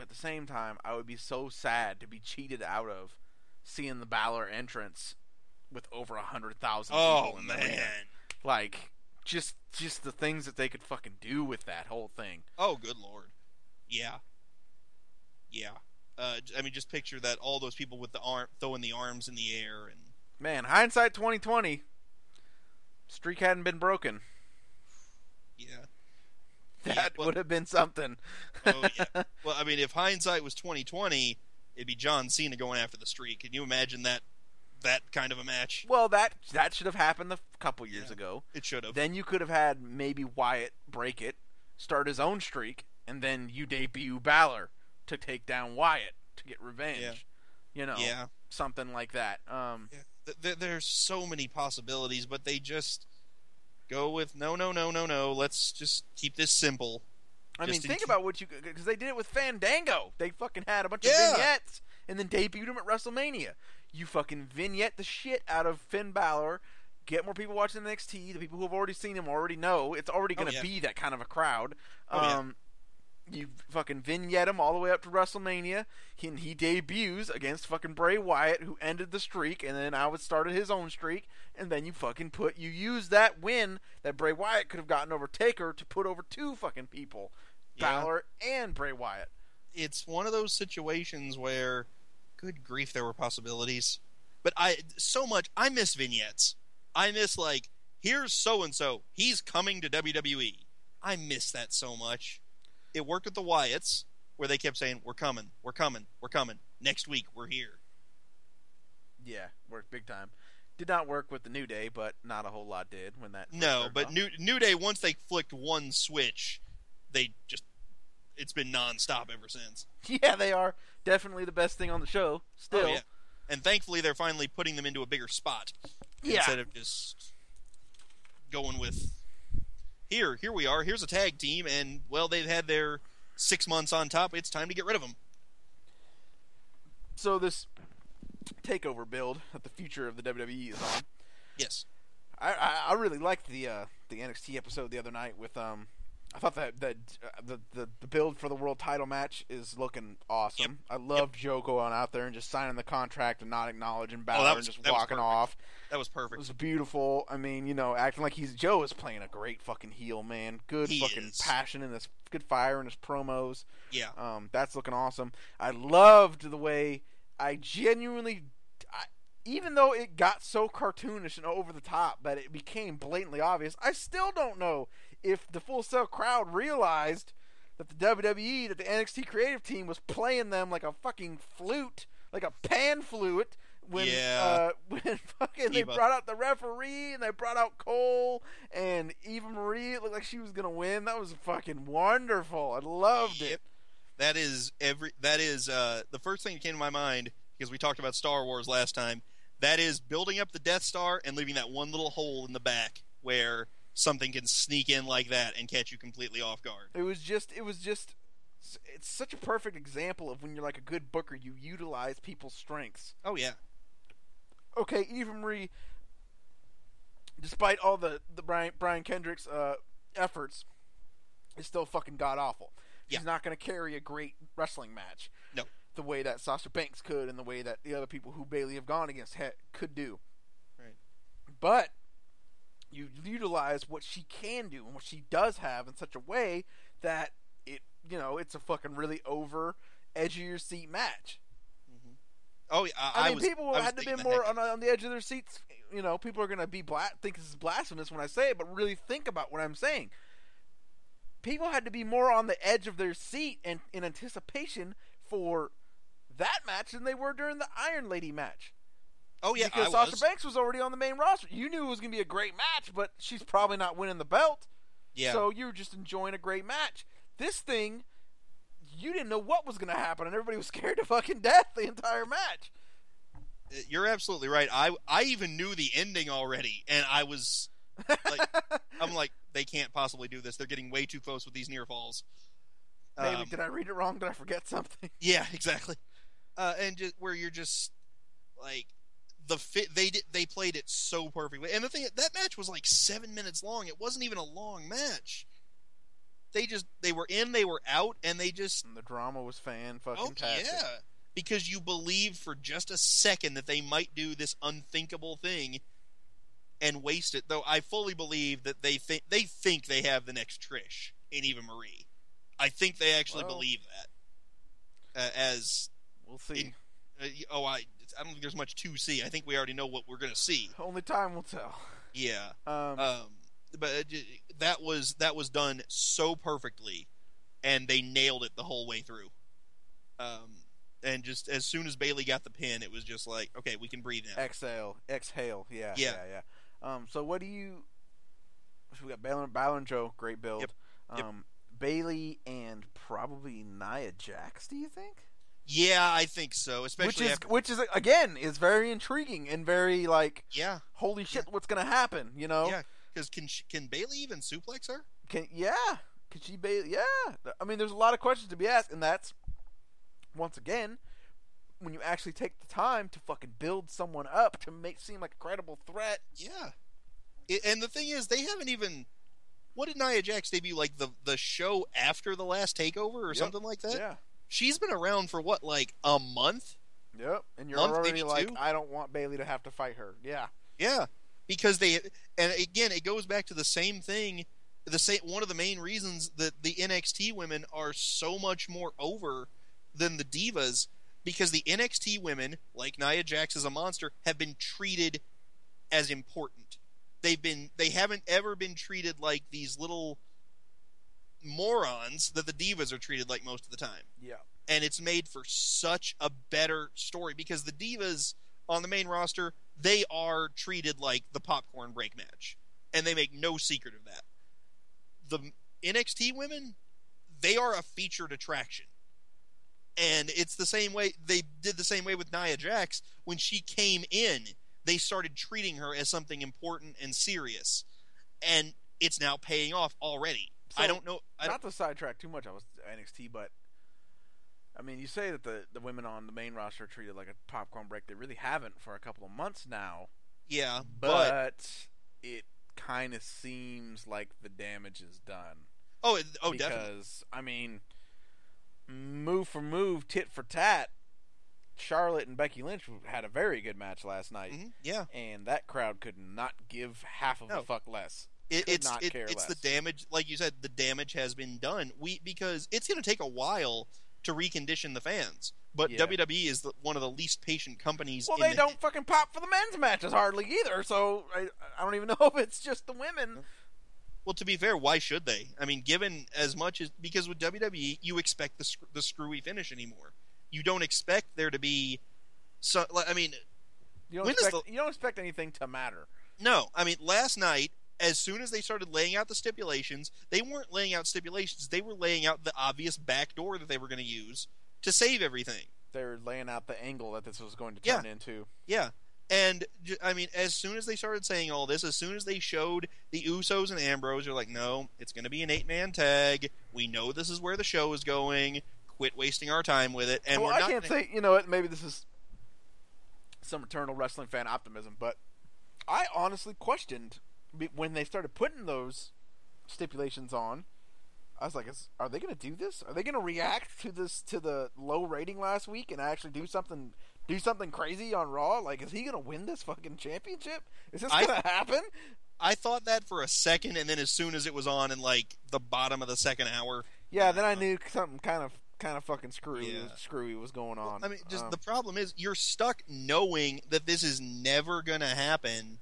Speaker 1: But at the same time, I would be so sad to be cheated out of seeing the Balor entrance with over a hundred thousand
Speaker 2: Oh
Speaker 1: people in the arena.
Speaker 2: man.
Speaker 1: Like just just the things that they could fucking do with that whole thing.
Speaker 2: Oh good lord. Yeah. Yeah. Uh, I mean, just picture that all those people with the arm throwing the arms in the air and
Speaker 1: Man, hindsight twenty twenty. Streak hadn't been broken.
Speaker 2: yeah.
Speaker 1: That
Speaker 2: well-
Speaker 1: would have been something.
Speaker 2: Oh, yeah. Well, I mean, if hindsight was twenty twenty, it'd be John Cena going after the streak. Can you imagine that that kind of a match?
Speaker 1: well, that that should have happened a couple years
Speaker 2: Yeah.
Speaker 1: ago.
Speaker 2: It should have.
Speaker 1: Then you could have had maybe Wyatt break it, start his own streak, and then you debut Balor to take down Wyatt to get revenge.
Speaker 2: Yeah.
Speaker 1: You know,
Speaker 2: Yeah.
Speaker 1: something like that. Um,
Speaker 2: Yeah. Th- th- there's so many possibilities, but they just go with no, no, no, no, no. Let's just keep this simple.
Speaker 1: I mean, think about what you because they did it with Fandango. They fucking had a bunch
Speaker 2: Yeah.
Speaker 1: of vignettes and then debuted him at WrestleMania. You fucking vignette the shit out of Finn Balor. Get more people watching the NXT. The people who have already seen him already know it's already
Speaker 2: Oh,
Speaker 1: going to
Speaker 2: yeah.
Speaker 1: be that kind of a crowd.
Speaker 2: Oh, yeah.
Speaker 1: Um, you fucking vignette him all the way up to WrestleMania. And he debuts against fucking Bray Wyatt, who ended the streak, and then Howard started his own streak. And then you fucking put you use that win that Bray Wyatt could have gotten over Taker to put over two fucking people,
Speaker 2: Yeah.
Speaker 1: Balor and Bray Wyatt.
Speaker 2: it's one of those situations where, good grief, there were possibilities. But I so much I miss vignettes. I miss like here's so and so he's coming to WWE. I miss that so much. It worked with the Wyatts where they kept saying we're coming, we're coming, we're coming. Next week we're here.
Speaker 1: Yeah, worked big time. Did not work with the New Day, but not a whole lot did when that.
Speaker 2: No, but
Speaker 1: off.
Speaker 2: New New Day once they flicked one switch, they just it's been nonstop ever since.
Speaker 1: yeah, they are definitely the best thing on the show. Still,
Speaker 2: Oh, yeah. And thankfully, they're finally putting them into a bigger spot
Speaker 1: Yeah.
Speaker 2: instead of just going with here. Here we are. Here's a tag team, and well, they've had their six months on top. It's time to get rid of them.
Speaker 1: so this takeover build that the future of the WWE is on.
Speaker 2: Yes.
Speaker 1: I, I, I really liked the uh, the NXT episode the other night with um. I thought that that uh, the, the the build for the world title match is looking awesome. I love Joe going out there and just signing the contract and not acknowledging Balor
Speaker 2: Oh, that
Speaker 1: and just walking off.
Speaker 2: That was perfect.
Speaker 1: It was beautiful. I mean, you know, acting like he's Joe is playing a great fucking heel, man. Good
Speaker 2: He
Speaker 1: fucking
Speaker 2: is.
Speaker 1: passion in this, good fire in his promos.
Speaker 2: Yeah.
Speaker 1: Um, that's looking awesome. I loved the way I genuinely, I, even though it got so cartoonish and over the top that it became blatantly obvious, I still don't know if the Full Sail crowd realized that the WWE, that the NXT creative team was playing them like a fucking flute, like a pan flute. When
Speaker 2: Yeah.
Speaker 1: uh, when fucking they
Speaker 2: Eva.
Speaker 1: brought out the referee and they brought out Cole and Eva Marie, it looked like she was gonna win. That was fucking wonderful. I loved
Speaker 2: Yep.
Speaker 1: it.
Speaker 2: That is every. That is uh, the first thing that came to my mind because we talked about Star Wars last time. That is building up the Death Star and leaving that one little hole in the back where something can sneak in like that and catch you completely off guard.
Speaker 1: It was just, it was just, it's such a perfect example of when you're like a good booker, you utilize people's strengths.
Speaker 2: Oh yeah.
Speaker 1: Okay, Eva Marie, despite all the the Brian Brian Kendrick's uh, efforts, is still fucking god awful. She's
Speaker 2: Yeah.
Speaker 1: not going to carry a great wrestling match.
Speaker 2: No.
Speaker 1: The way that Sasha Banks could, and the way that the other people who Bayley have gone against ha- could do.
Speaker 2: Right.
Speaker 1: But you utilize what she can do and what she does have in such a way that it, you know, it's a fucking really over, edge of your seat match. Mm-hmm.
Speaker 2: Oh yeah. I,
Speaker 1: I, mean,
Speaker 2: was,
Speaker 1: people
Speaker 2: I
Speaker 1: had to be more on, on the edge of their seats. You know, people are going to be bla- think this is blasphemous when I say it, but really think about what I'm saying. People had to be more on the edge of their seat and in anticipation for that match than they were during the Iron Lady match.
Speaker 2: Oh yeah.
Speaker 1: because
Speaker 2: I
Speaker 1: Sasha
Speaker 2: was.
Speaker 1: Banks was already on the main roster. You knew it was going to be a great match, but she's probably not winning the belt.
Speaker 2: Yeah.
Speaker 1: So you were just enjoying a great match. This thing, you didn't know what was going to happen, and everybody was scared to fucking death the entire match.
Speaker 2: You're absolutely right. I I even knew the ending already, and I was like, I'm like, they can't possibly do this. They're getting way too close with these near falls.
Speaker 1: Maybe
Speaker 2: Um,
Speaker 1: did I read it wrong? Did I forget something?
Speaker 2: Yeah, exactly. Uh, and just where you're just like the fit they did they played it so perfectly. And the thing that match was like seven minutes long. It wasn't even a long match. They just they were in, they were out, and they just
Speaker 1: And the drama was fan fucking
Speaker 2: oh yeah, because you believe for just a second that they might do this unthinkable thing and waste it. Though I fully believe that they think they think they have the next Trish in Eva Marie. I think they actually
Speaker 1: Well.
Speaker 2: believe that uh, as
Speaker 1: We'll see.
Speaker 2: In- uh, oh, I I don't think there's much to see. I think we already know what we're gonna see.
Speaker 1: Only time will tell.
Speaker 2: Yeah.
Speaker 1: Um,
Speaker 2: Um, but j- that was that was done so perfectly, and they nailed it the whole way through. Um, and just as soon as Bayley got the pin, it was just like, okay, we can breathe now.
Speaker 1: exhale, exhale. Yeah,
Speaker 2: Yeah.
Speaker 1: yeah, yeah. Um, so what do you? So we got Balor, Balor and Joe, great build.
Speaker 2: Yep. Yep.
Speaker 1: Um, Bayley and probably Nia Jax. Do you think?
Speaker 2: Yeah, I think so. Especially Which
Speaker 1: is
Speaker 2: after,
Speaker 1: which is again is very intriguing and very like
Speaker 2: yeah,
Speaker 1: holy shit, what's gonna happen? You know?
Speaker 2: yeah. Because can she, can Bayley even suplex her?
Speaker 1: Can yeah? Can she Bayley? Yeah. I mean, there's a lot of questions to be asked, and that's once again when you actually take the time to fucking build someone up to make seem like a credible threat.
Speaker 2: Yeah. It, and the thing is, they haven't even. what did Nia Jax debut like the the show after the last takeover or
Speaker 1: Yep.
Speaker 2: something like that?
Speaker 1: Yeah.
Speaker 2: She's been around for what like a month?
Speaker 1: Yep. And you're
Speaker 2: Month,
Speaker 1: already like,
Speaker 2: two?
Speaker 1: I don't want Bayley to have to fight her. Yeah.
Speaker 2: Yeah, because they and again it goes back to the same thing. The same one of the main reasons that the NXT women are so much more over than the divas because the NXT women, like Nia Jax as a monster, have been treated as important. They've been they haven't ever been treated like these little morons that the divas are treated like most of the time.
Speaker 1: Yeah.
Speaker 2: and it's made for such a better story because the divas on the main roster they are treated like the popcorn break match. And they make no secret of that. The NXT women they are a featured attraction. And it's the same way they did the same way with Nia Jax. When she came in they started treating her as something important and serious. And it's now paying off already
Speaker 1: So,
Speaker 2: I don't know I don't,
Speaker 1: to sidetrack too much I was NXT, but I mean, you say that the the women on the main roster are treated like a popcorn break. They really haven't for a couple of months now.
Speaker 2: yeah
Speaker 1: But,
Speaker 2: but
Speaker 1: it kind of seems like the damage is done.
Speaker 2: oh it- oh
Speaker 1: because
Speaker 2: definitely
Speaker 1: I mean, move for move, tit for tat. Charlotte and Becky Lynch had a very good match last night,
Speaker 2: Mhm, yeah
Speaker 1: and that crowd could not give half of
Speaker 2: No.
Speaker 1: a fuck less.
Speaker 2: It, it's
Speaker 1: not
Speaker 2: it- it's the damage, like you said, the damage has been done. We because it's going to take a while to recondition the fans. But
Speaker 1: Yeah.
Speaker 2: WWE is the, one of the least patient companies.
Speaker 1: Well, they
Speaker 2: the-
Speaker 1: don't fucking pop for the men's matches hardly either. So I, I don't even know if it's just the women.
Speaker 2: Well, to be fair, why should they? I mean, given as much as because with WWE, you expect the the screwy finish anymore. You don't expect there to be. So, I mean,
Speaker 1: You don't expect you don't expect anything to matter.
Speaker 2: No, I mean last night, as soon as they started laying out the stipulations, they weren't laying out stipulations. They were laying out the obvious back door that they were going to use to save everything.
Speaker 1: They're laying out the angle that this was going to
Speaker 2: Yeah.
Speaker 1: turn into.
Speaker 2: Yeah, and I mean, as soon as they started saying all this, as soon as they showed the Usos and Ambrose, you're like, no, it's going to be an eight man tag. We know this is where the show is going. Quit wasting our time with it. And
Speaker 1: well,
Speaker 2: we're
Speaker 1: I can't
Speaker 2: gonna-
Speaker 1: say you know what. Maybe this is some eternal wrestling fan optimism, but I honestly questioned when they started putting those stipulations on. I was like, is, "Are they going to do this? Are they going to react to this to the low rating last week and actually do something do something crazy on Raw? Like, is he going to win this fucking championship? Is this going to happen?"
Speaker 2: I thought that for a second, and then as soon as it was on in like the bottom of the second hour,
Speaker 1: Yeah, then I knew something kind of kind of fucking screwy
Speaker 2: Yeah.
Speaker 1: screwy was going on.
Speaker 2: I mean, just
Speaker 1: Um,
Speaker 2: the problem is you're stuck knowing that this is never going to happen.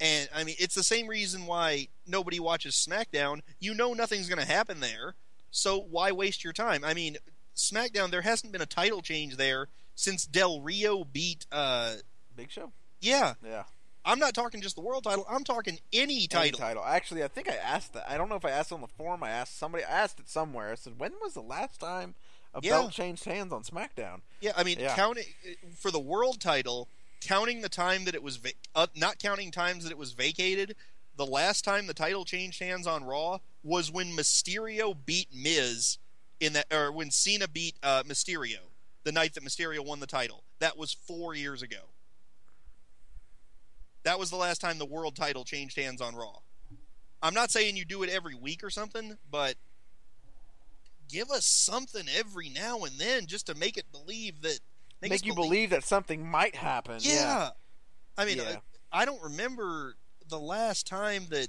Speaker 2: And I mean, it's the same reason why nobody watches SmackDown. You know nothing's going to happen there, so why waste your time? I mean, SmackDown there hasn't been a title change there since Del Rio beat. uh
Speaker 1: Big Show.
Speaker 2: Yeah,
Speaker 1: Yeah.
Speaker 2: I'm not talking just the world title. I'm talking any
Speaker 1: Any
Speaker 2: title.
Speaker 1: title. Actually, I think I asked that. I don't know if I asked on the forum. I asked somebody. I asked it somewhere. I said, "When was the last time a
Speaker 2: Yeah.
Speaker 1: belt changed hands on SmackDown?"
Speaker 2: Yeah, I mean,
Speaker 1: Yeah.
Speaker 2: counting for the world title, counting the time that it was, va- uh, not counting times that it was vacated. The last time the title changed hands on Raw was when Mysterio beat Miz in that, or when Cena beat uh, Mysterio the night that Mysterio won the title. That was four years ago. That was the last time the world title changed hands on Raw. I'm not saying you do it every week or something, but give us something every now and then just to make it believe that
Speaker 1: Make,
Speaker 2: us
Speaker 1: you believe that something might happen.
Speaker 2: Yeah.
Speaker 1: Yeah.
Speaker 2: I mean,
Speaker 1: Yeah.
Speaker 2: I, I don't remember the last time that.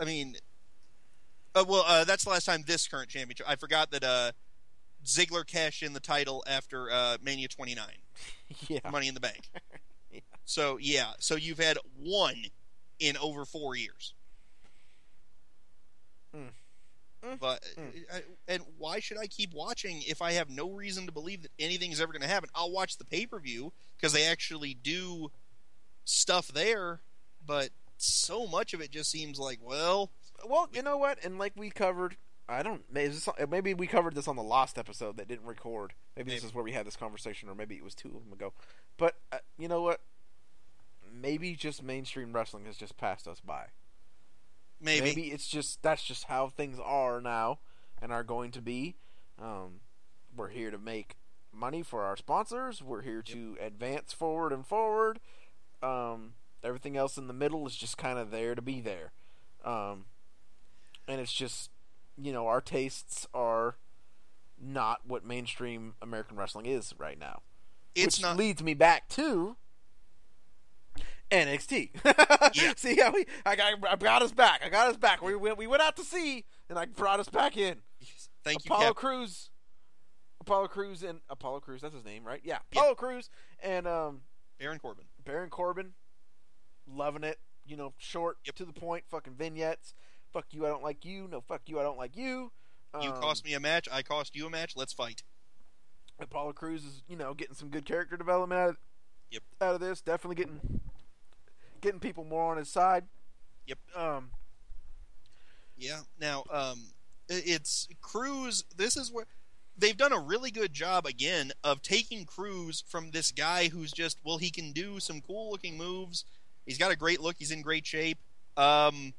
Speaker 2: I mean, uh, well, uh, that's the last time this current championship. I forgot that uh, Ziggler cashed in the title after uh, Mania 29,
Speaker 1: Yeah.
Speaker 2: Money in the Bank.
Speaker 1: Yeah.
Speaker 2: So yeah, so you've had one in over four years.
Speaker 1: Mm. Mm.
Speaker 2: But
Speaker 1: Mm.
Speaker 2: I, and why should I keep watching if I have no reason to believe that anything is ever going to happen? I'll watch the pay per view because they actually do stuff there, but so much of it just seems like well,
Speaker 1: Well, you know what? And like we covered, I don't. Maybe, maybe we covered this on the last episode that didn't record. Maybe, this is where we had this conversation, or maybe it was two of them ago. But uh, you know what? Maybe just mainstream wrestling has just passed us by.
Speaker 2: Maybe,
Speaker 1: it's just that's just how things are now and are going to be. Um, we're here to make money for our sponsors. We're here to advance forward and forward. Um, everything else in the middle is just kind of there to be there. Um, and it's just you know our tastes are not what mainstream American wrestling is right now.
Speaker 2: It's
Speaker 1: which
Speaker 2: not.
Speaker 1: leads me back to NXT.
Speaker 2: Yeah.
Speaker 1: See how we I got I got us back. I got us back. We went we went out to sea and I brought us back in.
Speaker 2: Thank you,
Speaker 1: Apollo Crews. Apollo Crews and Apollo Crews, that's his name, right? Yeah.
Speaker 2: Yeah.
Speaker 1: Apollo Crews and um
Speaker 2: Baron Corbin.
Speaker 1: Baron Corbin. Loving it. You know, short
Speaker 2: Yep.
Speaker 1: to the point, fucking vignettes. Fuck you, I don't like you. No, fuck you, I don't like you.
Speaker 2: You
Speaker 1: Um,
Speaker 2: cost me a match. I cost you a match. Let's fight.
Speaker 1: Apollo Crews is, you know, getting some good character development out of,
Speaker 2: Yep.
Speaker 1: out of this. Definitely getting getting people more on his side.
Speaker 2: Yep.
Speaker 1: Um,
Speaker 2: Yeah. Now, um, it's Crews. This is where they've done a really good job again of taking Crews from this guy who's just well, he can do some cool looking moves. He's got a great look. He's in great shape. Um,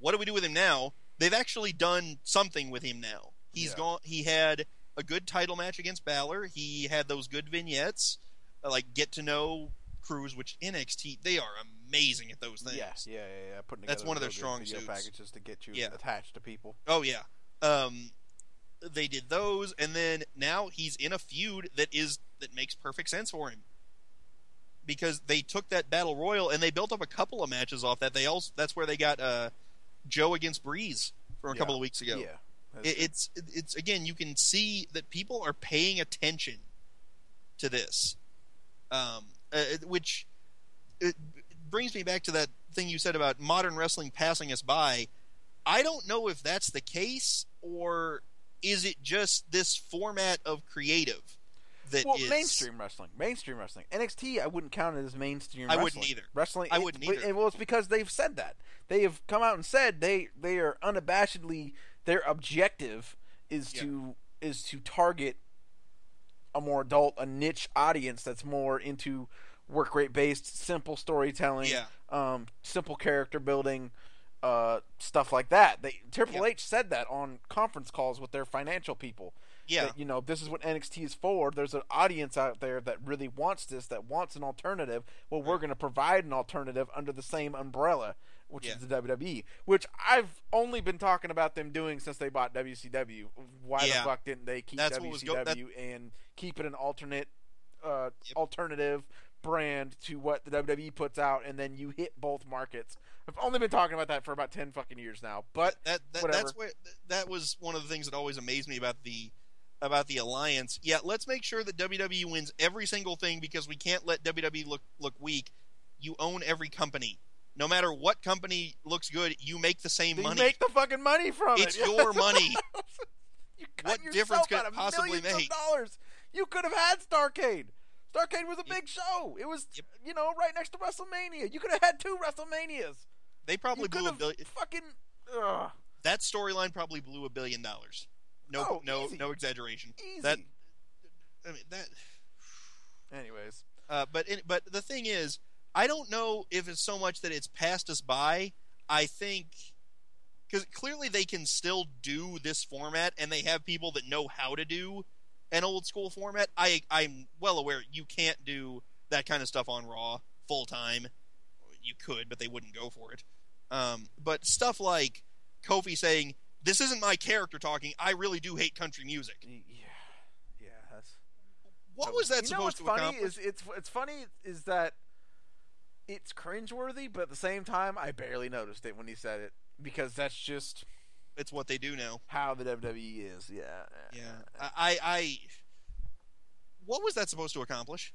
Speaker 2: what do we do with him now? They've actually done something with him now. He's
Speaker 1: Yeah.
Speaker 2: gone. He had a good title match against Balor. He had those good vignettes, uh, like get to know Crews, which NXT they are amazing at those things.
Speaker 1: yeah, yeah, yeah, yeah. Putting
Speaker 2: That's one of their strong
Speaker 1: video
Speaker 2: suits.
Speaker 1: packages to get you
Speaker 2: Yeah.
Speaker 1: attached to people.
Speaker 2: Oh yeah. Um, they did those, and then now he's in a feud that is that makes perfect sense for him because they took that battle royal and they built up a couple of matches off that. They also that's where they got uh, Joe against Breeze from a
Speaker 1: Yeah.
Speaker 2: couple of weeks ago.
Speaker 1: Yeah,
Speaker 2: It, it's it's again you can see that people are paying attention to this, um, uh, which it brings me back to that thing you said about modern wrestling passing us by. I don't know if that's the case or is it just this format of creative that
Speaker 1: well,
Speaker 2: is-
Speaker 1: mainstream wrestling, mainstream wrestling. NXT, I wouldn't count it as mainstream.
Speaker 2: I
Speaker 1: wrestling.
Speaker 2: wouldn't either.
Speaker 1: Wrestling,
Speaker 2: I wouldn't either.
Speaker 1: and, well, it's because they've said that they have come out and said they they are unabashedly their objective is
Speaker 2: Yeah.
Speaker 1: to is to target a more adult, a niche audience that's more into work rate based, simple storytelling,
Speaker 2: Yeah.
Speaker 1: um, simple character building, uh, stuff like that. They Triple
Speaker 2: Yeah.
Speaker 1: H said that on conference calls with their financial people
Speaker 2: Yeah,
Speaker 1: that, you know this is what NXT is for. There's an audience out there that really wants this, that wants an alternative. Well, we're going to provide an alternative under the same umbrella, which
Speaker 2: Yeah.
Speaker 1: is the WWE. Which I've only been talking about them doing since they bought WCW. Why
Speaker 2: Yeah.
Speaker 1: the fuck didn't they keep
Speaker 2: That's was go-
Speaker 1: WCW and keep it an alternate, uh,
Speaker 2: Yep.
Speaker 1: alternative brand to what the WWE puts out, and then you hit both markets. I've only been talking about that for about ten fucking years now, but
Speaker 2: that, that
Speaker 1: whatever.
Speaker 2: that's where that was one of the things that always amazed me about the about the alliance. Yeah, let's make sure that WWE wins every single thing because we can't let WWE look look weak. You own every company. No matter what company looks good, you make the same
Speaker 1: you
Speaker 2: money.
Speaker 1: You make the fucking money from
Speaker 2: it's
Speaker 1: it.
Speaker 2: It's your money.
Speaker 1: You
Speaker 2: What difference could it possibly make?
Speaker 1: Dollars. You could have had Starcade. Starcade was a big show. It was,
Speaker 2: Yep.
Speaker 1: you know, right next to WrestleMania. You could have had two WrestleManias.
Speaker 2: They probably blew a billion.
Speaker 1: fucking. Ugh,
Speaker 2: That storyline probably blew a billion dollars. No,
Speaker 1: Oh,
Speaker 2: no,
Speaker 1: easy.
Speaker 2: no exaggeration.
Speaker 1: easy.
Speaker 2: That- I mean that.
Speaker 1: Anyways,
Speaker 2: Uh, but it, but the thing is, I don't know if it's so much that it's passed us by. I think because clearly they can still do this format, and they have people that know how to do an old school format. I I'm well aware you can't do that kind of stuff on Raw full time. You could, but they wouldn't go for it. Um, but stuff like Kofi saying, "This isn't my character talking. I really do hate country music."
Speaker 1: yeah, yeah. That's
Speaker 2: What was that
Speaker 1: you know what's
Speaker 2: to
Speaker 1: funny
Speaker 2: accomplish?
Speaker 1: is it's it's funny is that it's cringeworthy, but at the same time, I barely noticed it when he said it because that's just
Speaker 2: It's what they do now.
Speaker 1: how the WWE is. Yeah,
Speaker 2: Yeah, I, I, I. What was that supposed to accomplish?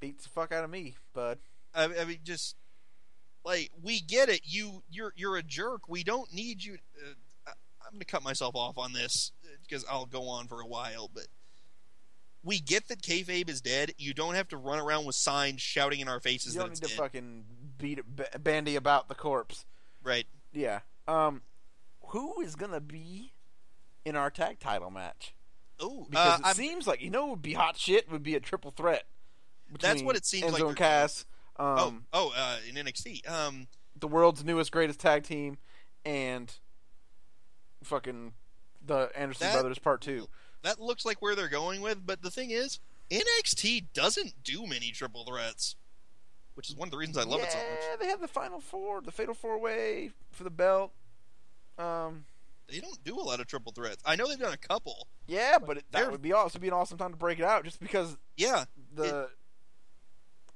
Speaker 1: beats the fuck out of me, bud.
Speaker 2: I, I mean, just like we get it. You, you're, you're a jerk. We don't need you. Uh, I'm going to cut myself off on this because I'll go on for a while. But we get that kayfabe is dead. You don't have to run around with signs shouting in our faces
Speaker 1: You don't need to
Speaker 2: dead.
Speaker 1: fucking beat bandy about the corpse.
Speaker 2: Right.
Speaker 1: Yeah. Um, who is gonna be in our tag title match?
Speaker 2: Oh,
Speaker 1: Because
Speaker 2: uh,
Speaker 1: it
Speaker 2: I'm-
Speaker 1: seems like you know, would be hot shit. Would be a triple threat.
Speaker 2: That's what it seems
Speaker 1: Enzo
Speaker 2: like
Speaker 1: and Cass.
Speaker 2: oh,
Speaker 1: Um,
Speaker 2: oh, uh, in NXT. Um,
Speaker 1: the world's newest greatest tag team, and fucking the Anderson
Speaker 2: That-
Speaker 1: brothers part two.
Speaker 2: That looks like where they're going with. But the thing is, NXT doesn't do many triple threats. which is one of the reasons I love
Speaker 1: yeah,
Speaker 2: it so much.
Speaker 1: they have the final four, the fatal four way for the belt. Um,
Speaker 2: They don't do a lot of triple threats. I know they've done a couple.
Speaker 1: yeah, but it, that would be also be an awesome time to break it out, just because
Speaker 2: Yeah,
Speaker 1: the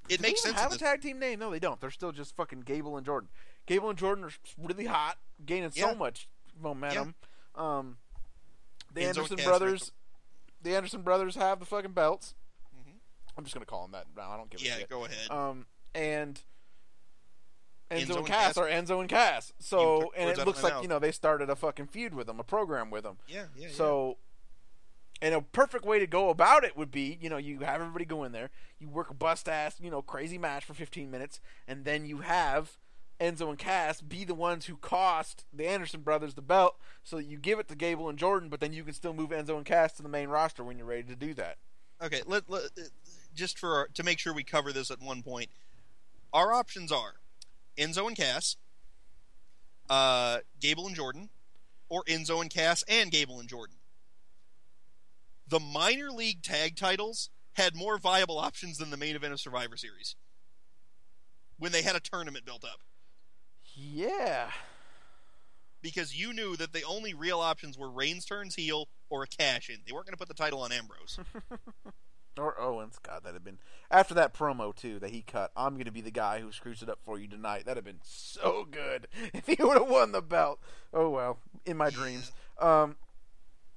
Speaker 2: it
Speaker 1: Do
Speaker 2: makes sense.
Speaker 1: Have a tag team name? No, they don't. They're still just fucking Gable and Jordan. Gable and Jordan are really hot, gaining so much momentum. Um, the
Speaker 2: Enzo
Speaker 1: Anderson brothers, the Anderson brothers have the fucking belts.
Speaker 2: Mhm.
Speaker 1: I'm just gonna call them that now. I don't give a
Speaker 2: Yeah,
Speaker 1: shit.
Speaker 2: go ahead.
Speaker 1: Um, and Enzo,
Speaker 2: Enzo
Speaker 1: and Cass,
Speaker 2: Cass.
Speaker 1: are Enzo and Cass. So, and it looks like
Speaker 2: mouth.
Speaker 1: you know they started a fucking feud with them, a program with them.
Speaker 2: yeah, yeah, yeah.
Speaker 1: So, and a perfect way to go about it would be, you know, you have everybody go in there, you work a bust ass, you know, crazy match for 15 minutes, and then you have Enzo and Cass be the ones who cost the Anderson brothers the belt, so that you give it to Gable and Jordan, but then you can still move Enzo and Cass to the main roster when you're ready to do that.
Speaker 2: Okay, let, let just for to make sure we cover this at one point, our options are Enzo and Cass, uh, Gable and Jordan, or Enzo and Cass and Gable and Jordan. The minor league tag titles had more viable options than the main event of Survivor Series when they had a tournament built up
Speaker 1: Yeah.
Speaker 2: because you knew that the only real options were Reigns turns heel or a cash in. They weren't going to put the title on Ambrose.
Speaker 1: Or Owens. God, that'd have been after that promo too that he cut. I'm gonna be the guy who screws it up for you tonight. That'd have been so good if he would have won the belt. Oh well, in my dreams. Um,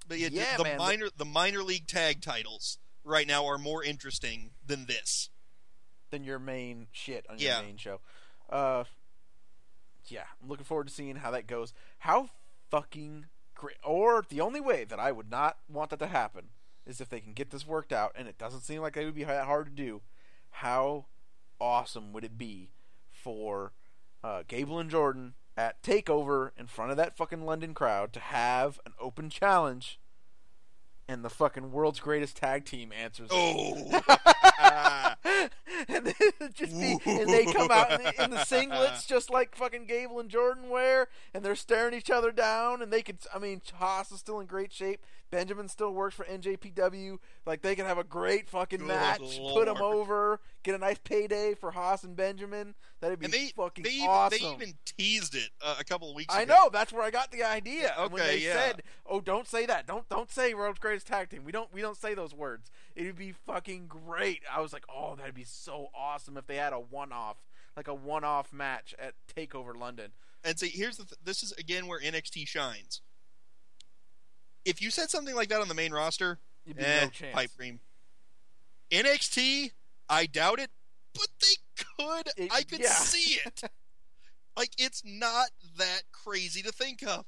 Speaker 2: But yeah,
Speaker 1: Yeah,
Speaker 2: the
Speaker 1: man, the-
Speaker 2: minor the minor league tag titles right now are more interesting than this.
Speaker 1: than your main shit on your
Speaker 2: Yeah.
Speaker 1: main show. Uh, yeah, I'm looking forward to seeing how that goes. How fucking great! Or the only way that I would not want that to happen is if they can get this worked out, and it doesn't seem like it would be that hard to do. How awesome would it be for uh, Gable and Jordan at Takeover in front of that fucking London crowd to have an open challenge, and the fucking world's greatest tag team answers.
Speaker 2: Oh,
Speaker 1: and be, and they come out in the, in the singlets just like fucking Gable and Jordan wear, and they're staring each other down. And they could, I mean, Haas is still in great shape. Benjamin still works for NJPW. Like they could have a great fucking
Speaker 2: Good
Speaker 1: match, put them over, get a nice payday for Haas and Benjamin. That'd be
Speaker 2: they
Speaker 1: fucking
Speaker 2: they even,
Speaker 1: awesome.
Speaker 2: they even teased it uh, a couple of weeks
Speaker 1: I
Speaker 2: ago.
Speaker 1: know that's where I got the idea.
Speaker 2: Okay,
Speaker 1: when they
Speaker 2: yeah.
Speaker 1: said, "Oh, don't say that. Don't don't say world's greatest tag team. We don't we don't say those words. It'd be fucking great." I was like, "Oh, that'd be so awesome if they had a one-off, like a one-off match at Takeover London."
Speaker 2: And see, here's the th- this is again where NXT shines. If you said something like that on the main roster,
Speaker 1: You'd be
Speaker 2: eh,
Speaker 1: no chance.
Speaker 2: pipe dream. NXT, I doubt it, but they could.
Speaker 1: It-
Speaker 2: I could
Speaker 1: yeah.
Speaker 2: see it. like it's not that crazy to think of.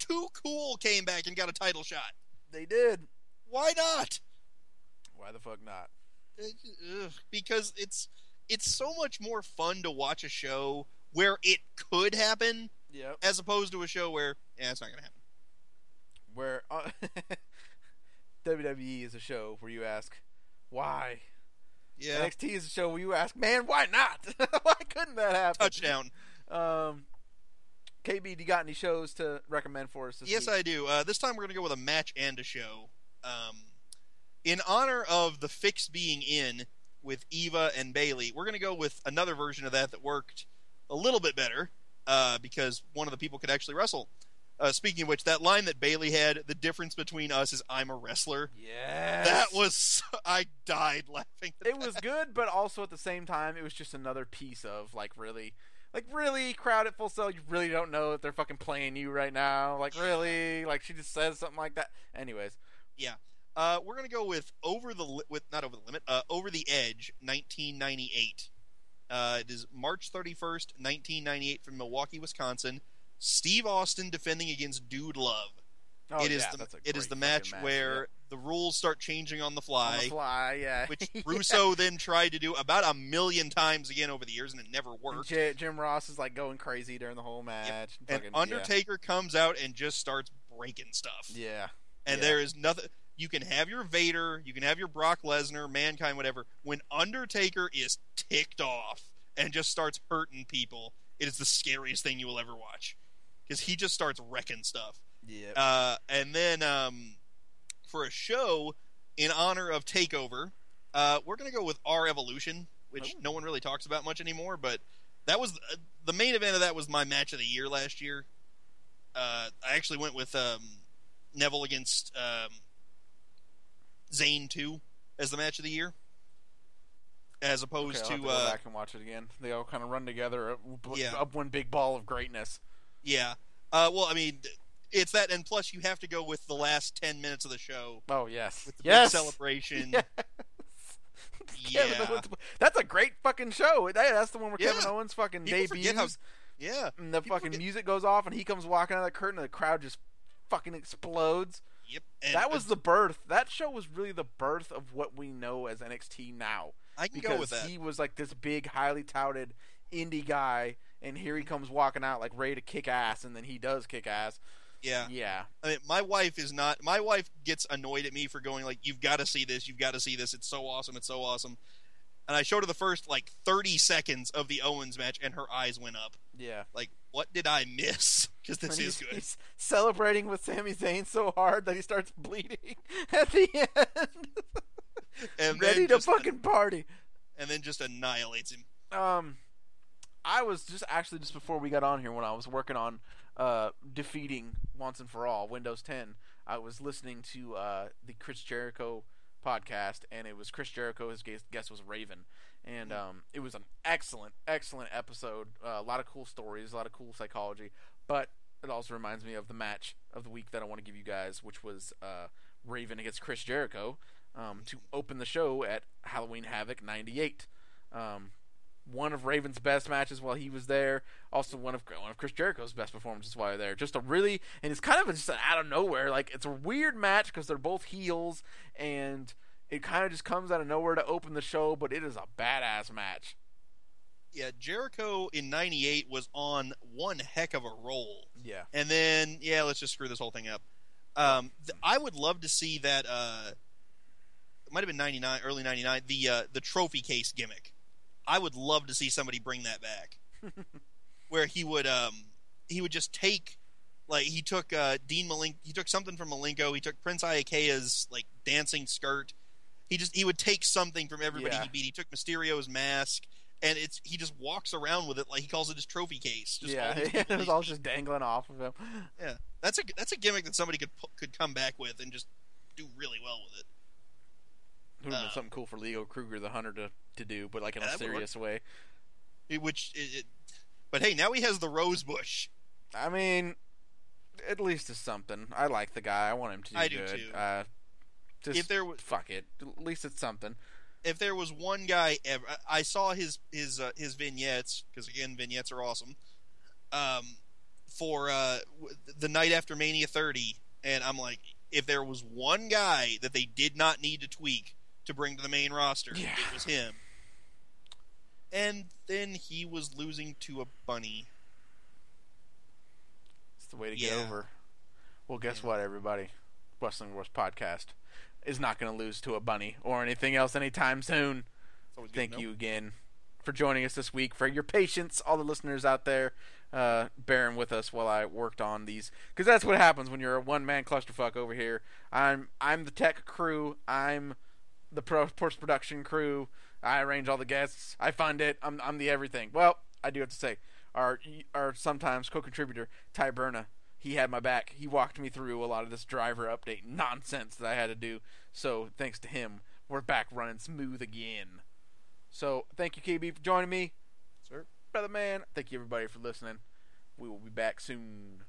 Speaker 2: Too cool came back and got a title shot.
Speaker 1: They did.
Speaker 2: Why not?
Speaker 1: Why the fuck not?
Speaker 2: Ugh, because it's it's so much more fun to watch a show where it could happen
Speaker 1: Yep.
Speaker 2: as opposed to a show where yeah, it's not gonna happen.
Speaker 1: Where uh, WWE is a show where you ask, "Why?"
Speaker 2: Yeah,
Speaker 1: NXT is a show where you ask, "Man, why not? why couldn't that happen?"
Speaker 2: touchdown.
Speaker 1: Um, KB, do you got any shows to recommend for us this
Speaker 2: Yes,
Speaker 1: week?
Speaker 2: I do. Uh, this time we're going to go with a match and a show. Um, in honor of the fix being in with Eva and Bayley, we're going to go with another version of that that worked a little bit better uh, because one of the people could actually wrestle. Uh, speaking of which, that line that Bayley had, the difference between us is I'm a wrestler.
Speaker 1: Yes.
Speaker 2: That was I died laughing.
Speaker 1: It was good, but also at the same time, it was just another piece of like really, like really crowd at Full Sail. You really don't know if they're fucking playing you right now. Like really, like she just says something like that. Anyways, Yeah.
Speaker 2: Uh, we're gonna go with over the li- with not over the limit, uh, over the edge, 1998. Uh, it is March 31st, 1998, from Milwaukee, Wisconsin. Steve Austin defending against Dude Love.
Speaker 1: oh,
Speaker 2: it is
Speaker 1: yeah,
Speaker 2: the it is the match,
Speaker 1: fucking
Speaker 2: where
Speaker 1: yeah.
Speaker 2: the rules start changing on the fly.
Speaker 1: On the fly, yeah.
Speaker 2: which
Speaker 1: Yeah.
Speaker 2: Russo then tried to do about a million times again over the years, and it never worked.
Speaker 1: J- Jim Ross is like going crazy during the whole match.
Speaker 2: And
Speaker 1: Fucking-
Speaker 2: Undertaker comes out and just starts breaking stuff.
Speaker 1: Yeah. yeah.
Speaker 2: and
Speaker 1: Yeah.
Speaker 2: there is nothing. You can have your Vader, you can have your Brock Lesnar, Mankind, whatever. When Undertaker is ticked off and just starts hurting people, it is the scariest thing you will ever watch because he just starts wrecking stuff.
Speaker 1: Yeah.
Speaker 2: Uh, and then um, for a show in honor of Takeover, uh, we're gonna go with R Evolution which
Speaker 1: Nope.
Speaker 2: no one really talks about much anymore. But that was uh, the main event of that was my match of the year last year. Uh, I actually went with um, Neville against um, Zayn two as the match of the year, as opposed
Speaker 1: Okay,
Speaker 2: to,
Speaker 1: to go
Speaker 2: uh,
Speaker 1: back and watch it again. They all kind of run together up,
Speaker 2: Yeah.
Speaker 1: up one big ball of greatness.
Speaker 2: Yeah. Uh, well, I mean, it's that, and plus you have to go with the last ten minutes of the show
Speaker 1: Oh yes,
Speaker 2: with the
Speaker 1: yes,
Speaker 2: big celebration.
Speaker 1: Yes.
Speaker 2: Yeah.
Speaker 1: Owens. That's a great fucking show. That- That's the one where
Speaker 2: Yeah.
Speaker 1: Kevin Owens fucking
Speaker 2: People forget how-
Speaker 1: debuts,
Speaker 2: Yeah,
Speaker 1: and the
Speaker 2: people
Speaker 1: fucking
Speaker 2: forget-
Speaker 1: music goes off, and he comes walking out of the curtain, and the crowd just fucking explodes.
Speaker 2: yep. And
Speaker 1: that was the birth. That show was really the birth of what we know as NXT now.
Speaker 2: I can
Speaker 1: because
Speaker 2: go with that.
Speaker 1: he was like this big, highly touted indie guy, and here he comes walking out like ready to kick ass, and then he does kick ass.
Speaker 2: Yeah.
Speaker 1: Yeah,
Speaker 2: I mean, my wife is not. My wife gets annoyed at me for going like, "You've got to see this. You've got to see this. It's so awesome. It's so awesome." And I showed her the first like 30 seconds of the Owens match, and her eyes went up.
Speaker 1: yeah.
Speaker 2: Like, what did I miss? Because this is good.
Speaker 1: he's celebrating with Sami Zayn so hard that he starts bleeding at the end.
Speaker 2: And
Speaker 1: ready to fucking party.
Speaker 2: and then just annihilates him.
Speaker 1: Um, I was just actually just before we got on here when I was working on uh defeating once and for all Windows 10. I was listening to uh the Chris Jericho podcast, and it was Chris Jericho. His guest, guest was Raven, and um, it was an excellent, excellent episode. Uh, a lot of cool stories, a lot of cool psychology, but it also reminds me of the match of the week that I want to give you guys, which was uh, Raven against Chris Jericho um, to open the show at Halloween Havoc '98. Um, one of Raven's best matches while he was there. Also one of one of Chris Jericho's best performances while they're there. Just a really and it's kind of just out of nowhere. Like it's a weird match because they're both heels and it kind of just comes out of nowhere to open the show. But it is a badass match.
Speaker 2: Yeah, Jericho in '98 was on one heck of a roll.
Speaker 1: Yeah.
Speaker 2: And then, yeah, let's just screw this whole thing up. Um, th- I would love to see that. Uh, it might have been '99, early '99. The uh, the trophy case gimmick. I would love to see somebody bring that back, where he would um, he would just take like he took uh, Dean Malenko. He took something from Malenko. He took Prince Iaukea's like dancing skirt. He just he would take something from everybody
Speaker 1: Yeah.
Speaker 2: he beat. He took Mysterio's mask. And it's he just walks around with it like he calls it his trophy case. Just
Speaker 1: yeah, it was all just dangling off of him.
Speaker 2: yeah, that's a that's a gimmick that somebody could could come back with and just do really well with it.
Speaker 1: It would have been
Speaker 2: Uh,
Speaker 1: something cool for Leo Kruger, the hunter, to, to do, but like in a
Speaker 2: Yeah, that would work.
Speaker 1: serious way.
Speaker 2: It- which, it, it, but hey, now he has the rose bush.
Speaker 1: I mean, at least it's something. I like the guy. I want him to do
Speaker 2: I do
Speaker 1: good.
Speaker 2: too.
Speaker 1: Uh, just
Speaker 2: If there was
Speaker 1: fuck it. At least it's something.
Speaker 2: if there was one guy ever, I- I saw his his uh, his vignettes because again, vignettes are awesome. Um, for uh, the night after Mania 30, and I'm like, if there was one guy that they did not need to tweak to bring to the main roster,
Speaker 1: Yeah.
Speaker 2: it was him. And then he was losing to a bunny.
Speaker 1: It's the way to get over. Well, guess
Speaker 2: Yeah.
Speaker 1: what, everybody? Wrestling Wars podcast is not going to lose to a bunny or anything else anytime soon.
Speaker 2: It's always good to
Speaker 1: Thank you again for joining us this week, for your patience, all the listeners out there uh, bearing with us while I worked on these, because that's what happens when you're a one man clusterfuck over here. I'm I'm the tech crew. I'm the post production crew. I arrange all the guests. I fund it. I'm I'm the everything. Well, I do have to say, our our sometimes co-contributor Ty Burna, he had my back. He walked me through a lot of this driver update nonsense that I had to do. So thanks to him, we're back running smooth again. So thank you, KB, for joining me,
Speaker 2: sir,
Speaker 1: brother man. Thank you everybody for listening. We will be back soon.